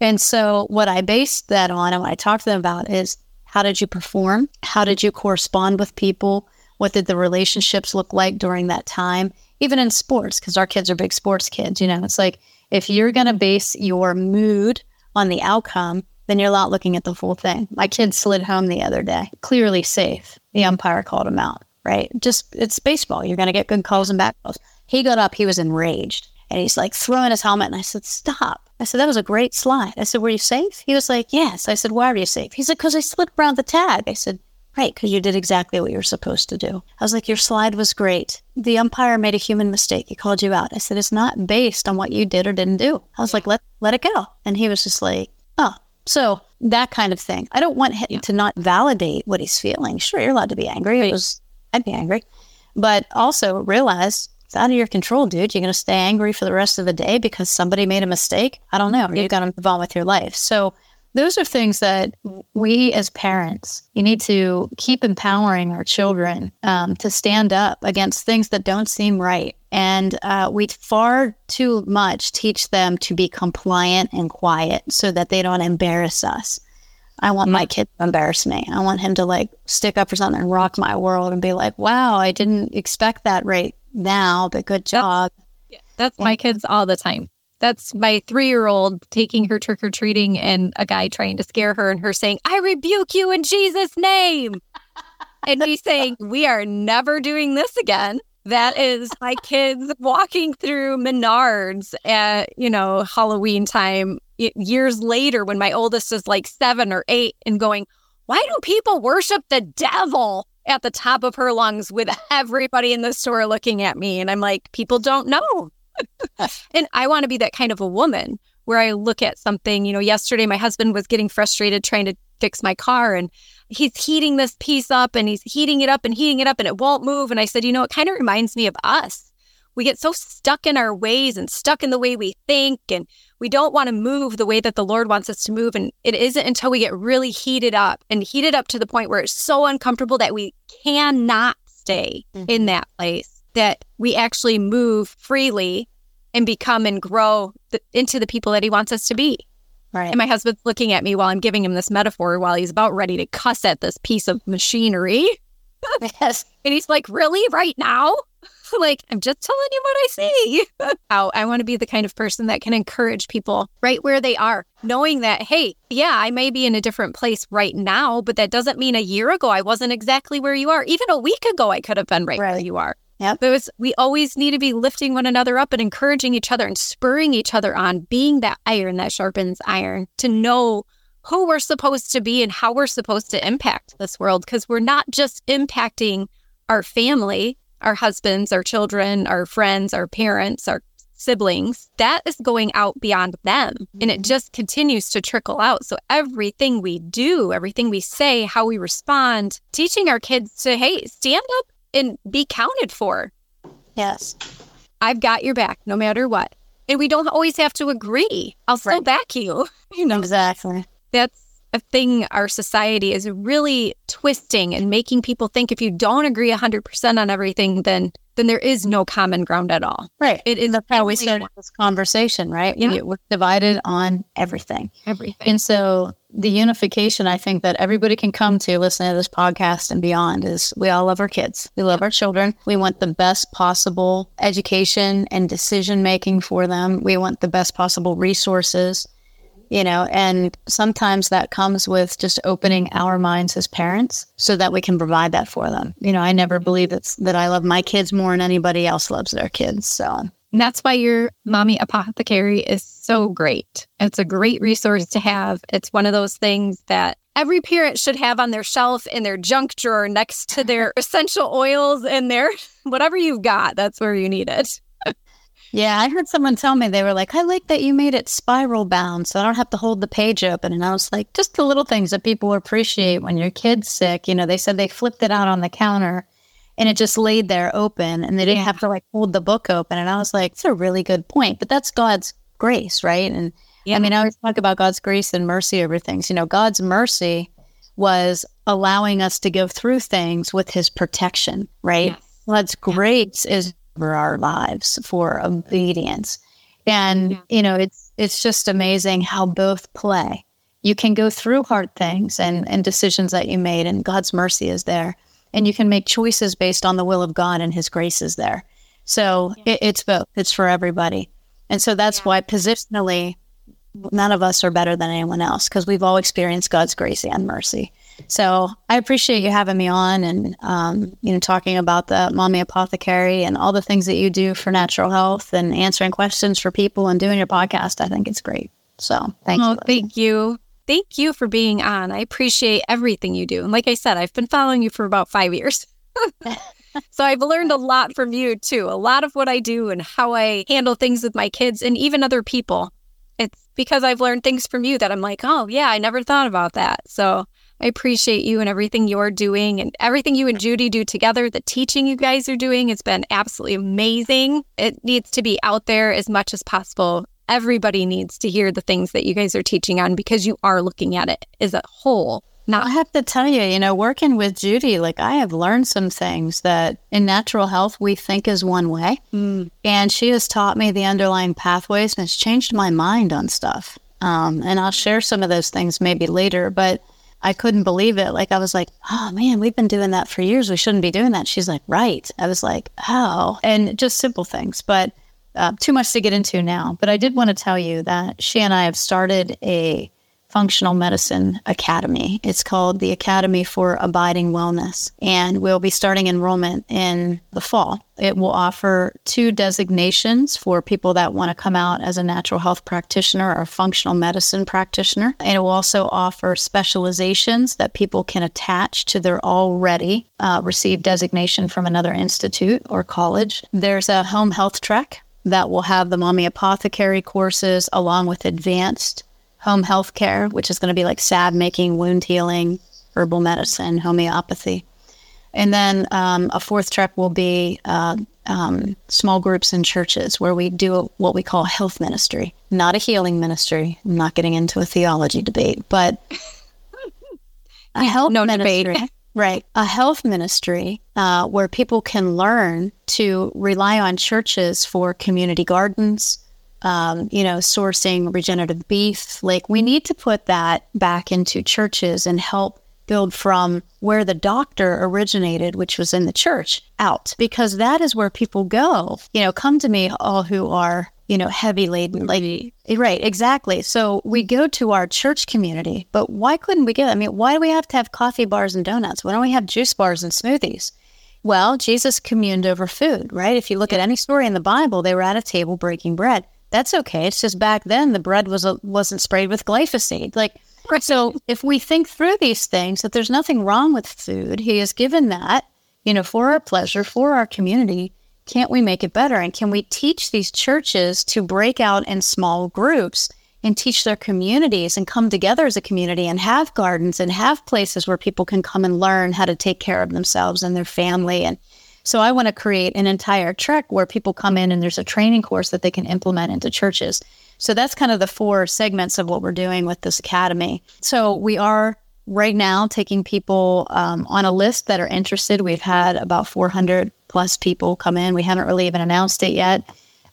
And so, what I based that on and what I talked to them about is how did you perform? How did you correspond with people? What did the relationships look like during that time? even in sports, because our kids are big sports kids, you know, it's like if you're going to base your mood on the outcome, then you're not looking at the full thing. My kid slid home the other day, clearly safe. The umpire called him out. right? Just it's baseball. You're going to get good calls and bad calls. He got up. He was enraged, and he's like throwing his helmet. And I said, "Stop!" I said, "That was a great slide." I said, "Were you safe?" He was like, "Yes." I said, "Why were you safe?" He's like, "Because I slipped around the tag." I said, Right, because you did exactly what you were supposed to do. I was like, Your slide was great. The umpire made a human mistake. He called you out. I said, It's not based on what you did or didn't do. I was like, Let let it go. And he was just like, Oh. So that kind of thing. I don't want him yeah. to not validate what he's feeling. Sure, you're allowed to be angry. It was I'd be angry. But also realize it's out of your control, dude. You're gonna stay angry for the rest of the day because somebody made a mistake. I don't know. You've got to move on with your life. So those are things that we as parents you need to keep empowering our children um, to stand up against things that don't seem right. And uh, we far too much teach them to be compliant and quiet so that they don't embarrass us. I want my kid to embarrass me. I want him to like stick up for something and rock my world and be like wow i didn't expect that right now but good job. That's, that's my kids all the time that's my three year old taking her trick or treating and a guy trying to scare her and her saying, I rebuke you in Jesus' name. and me saying, We are never doing this again. That is my kids walking through Menards at, you know, Halloween time years later when my oldest is like seven or eight and going, Why do people worship the devil? At the top of her lungs with everybody in the store looking at me. And I'm like, people don't know and I want to be that kind of a woman where I look at something. You know, yesterday my husband was getting frustrated trying to fix my car and he's heating this piece up and he's heating it up and heating it up and it won't move. And I said, you know, it kind of reminds me of us. We get so stuck in our ways and stuck in the way we think and we don't want to move the way that the Lord wants us to move. And it isn't until we get really heated up and heated up to the point where it's so uncomfortable that we cannot stay mm-hmm. in that place that we actually move freely and become and grow the, into the people that he wants us to be. Right. And my husband's looking at me while I'm giving him this metaphor while he's about ready to cuss at this piece of machinery. yes. And he's like, Really? Right now? like, I'm just telling you what I see. How I want to be the kind of person that can encourage people right where they are, knowing that, hey, yeah, I may be in a different place right now, but that doesn't mean a year ago I wasn't exactly where you are. Even a week ago, I could have been right, right. where you are. Yep. But was, we always need to be lifting one another up and encouraging each other and spurring each other on, being that iron that sharpens iron to know who we're supposed to be and how we're supposed to impact this world. Because we're not just impacting our family, our husbands, our children, our friends, our parents, our siblings. That is going out beyond them. Mm-hmm. And it mm-hmm. just continues to trickle out. So everything we do, everything we say, how we respond, teaching our kids to, hey, stand up and be counted for. Yes. I've got your back no matter what. And we don't always have to agree. I'll still right. back you. You know, exactly. That's a thing our society is really twisting and making people think if you don't agree 100% on everything, then then there is no common ground at all. Right. It is That's how we started this conversation, right? Yeah. We're divided on everything. Everything. And so the unification I think that everybody can come to listening to this podcast and beyond is we all love our kids. We love our children. We want the best possible education and decision making for them. We want the best possible resources you know, and sometimes that comes with just opening our minds as parents so that we can provide that for them. You know, I never believe it's that I love my kids more than anybody else loves their kids. So and that's why your mommy apothecary is so great. It's a great resource to have. It's one of those things that every parent should have on their shelf in their junk drawer next to their essential oils and their whatever you've got. That's where you need it. Yeah, I heard someone tell me they were like, I like that you made it spiral bound so I don't have to hold the page open. And I was like, just the little things that people appreciate when your kid's sick. You know, they said they flipped it out on the counter and it just laid there open and they didn't yeah. have to like hold the book open. And I was like, it's a really good point. But that's God's grace, right? And yeah. I mean, I always talk about God's grace and mercy over things. You know, God's mercy was allowing us to go through things with his protection, right? Yes. God's grace is over our lives for obedience. And yeah. you know, it's it's just amazing how both play. You can go through hard things and, and decisions that you made, and God's mercy is there. And you can make choices based on the will of God, and His grace is there. So yeah. it, it's both, it's for everybody. And so that's yeah. why positionally, none of us are better than anyone else because we've all experienced God's grace and mercy. So I appreciate you having me on and, um, you know, talking about the Mommy Apothecary and all the things that you do for natural health and answering questions for people and doing your podcast. I think it's great. So thank oh, you. Thank you. Thank you for being on. I appreciate everything you do. And like I said, I've been following you for about five years. so I've learned a lot from you too. A lot of what I do and how I handle things with my kids and even other people. It's because I've learned things from you that I'm like, oh, yeah, I never thought about that. So I appreciate you and everything you're doing and everything you and Judy do together. The teaching you guys are doing has been absolutely amazing. It needs to be out there as much as possible. Everybody needs to hear the things that you guys are teaching on because you are looking at it as a whole. Now, I have to tell you, you know, working with Judy, like I have learned some things that in natural health we think is one way. Mm. And she has taught me the underlying pathways and it's changed my mind on stuff. Um, and I'll share some of those things maybe later, but I couldn't believe it. Like I was like, oh man, we've been doing that for years. We shouldn't be doing that. She's like, right. I was like, oh, And just simple things, but uh, too much to get into now. But I did want to tell you that she and I have started a functional medicine academy. It's called the Academy for Abiding Wellness, and we'll be starting enrollment in the fall. It will offer two designations for people that want to come out as a natural health practitioner or functional medicine practitioner. And it will also offer specializations that people can attach to their already uh, received designation from another institute or college. There's a home health track that will have the mommy apothecary courses along with advanced home health care, which is going to be like salve making, wound healing, herbal medicine, homeopathy. And then um, a fourth track will be uh, um, small groups in churches where we do what we call health ministry, not a healing ministry. I'm not getting into a theology debate, but a health no ministry. debate. Right. A health ministry uh, where people can learn to rely on churches for community gardens, um, you know, sourcing regenerative beef. Like we need to put that back into churches and help build from where the doctor originated, which was in the church, out because that is where people go. You know, come to me, all who are you know heavy laden, like right, exactly. So we go to our church community, but why couldn't we go? I mean, why do we have to have coffee bars and donuts? Why don't we have juice bars and smoothies? Well, Jesus communed over food, right? If you look at any story in the Bible, they were at a table breaking bread that's okay. It's just back then the bread was a, wasn't sprayed with glyphosate. Like so, if we think through these things, that there's nothing wrong with food, He has given that, you know, for our pleasure, for our community. Can't we make it better? And can we teach these churches to break out in small groups and teach their communities and come together as a community and have gardens and have places where people can come and learn how to take care of themselves and their family and so I want to create an entire trek where people come in and there's a training course that they can implement into churches. So that's kind of the four segments of what we're doing with this academy. So we are right now taking people um, on a list that are interested. We've had about 400 plus people come in. We haven't really even announced it yet.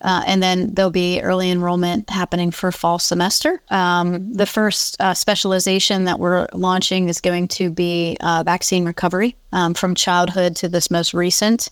Uh, and then there'll be early enrollment happening for fall semester. Um, the first uh, specialization that we're launching is going to be uh, vaccine recovery um, from childhood to this most recent,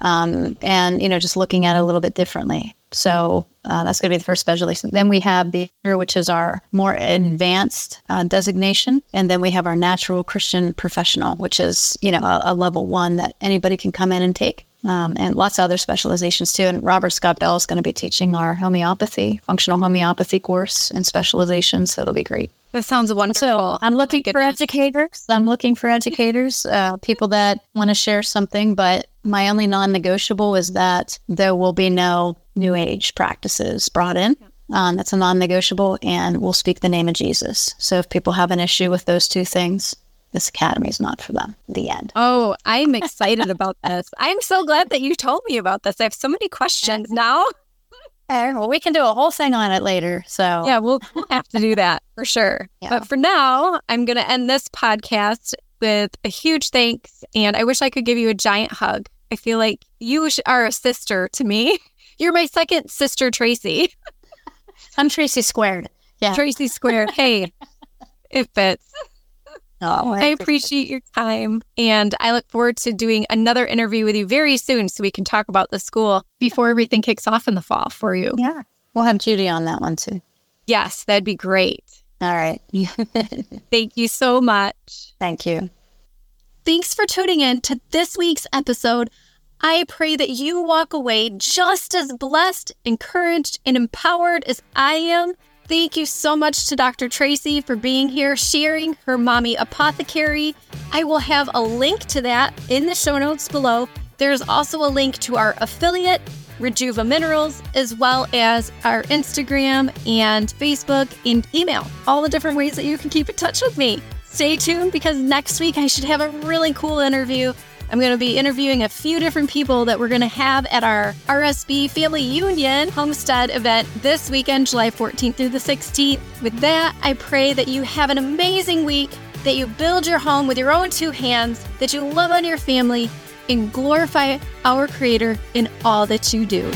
um, and you know just looking at it a little bit differently. So uh, that's going to be the first specialization. Then we have the which is our more advanced uh, designation, and then we have our natural Christian professional, which is you know a, a level one that anybody can come in and take um, and lots of other specializations too. And Robert Scott Bell is going to be teaching our homeopathy, functional homeopathy course and specialization. So it'll be great. That sounds wonderful. So I'm looking for educators. I'm looking for educators, uh, people that want to share something. But my only non negotiable is that there will be no new age practices brought in. Um, that's a non negotiable, and we'll speak the name of Jesus. So if people have an issue with those two things, this academy is not for them. The end. Oh, I'm excited about this. I'm so glad that you told me about this. I have so many questions now. Okay, well, we can do a whole thing on it later. So, yeah, we'll, we'll have to do that for sure. Yeah. But for now, I'm going to end this podcast with a huge thanks. And I wish I could give you a giant hug. I feel like you are a sister to me. You're my second sister, Tracey. I'm Tracey squared. Yeah. Tracey squared. Hey, it fits. Oh, I appreciate your time. And I look forward to doing another interview with you very soon so we can talk about the school before everything kicks off in the fall for you. Yeah. We'll have Judy on that one too. Yes, that'd be great. All right. Thank you so much. Thank you. Thanks for tuning in to this week's episode. I pray that you walk away just as blessed, encouraged, and empowered as I am. Thank you so much to Dr. Tracey for being here, sharing her mommy apothecary. I will have a link to that in the show notes below. There's also a link to our affiliate, Rejuva Minerals, as well as our Instagram and Facebook and email. All the different ways that you can keep in touch with me. Stay tuned because next week I should have a really cool interview. I'm going to be interviewing a few different people that we're going to have at our RSB Family Union Homestead event this weekend, July 14th through the 16th. With that, I pray that you have an amazing week, that you build your home with your own two hands, that you love on your family, and glorify our Creator in all that you do.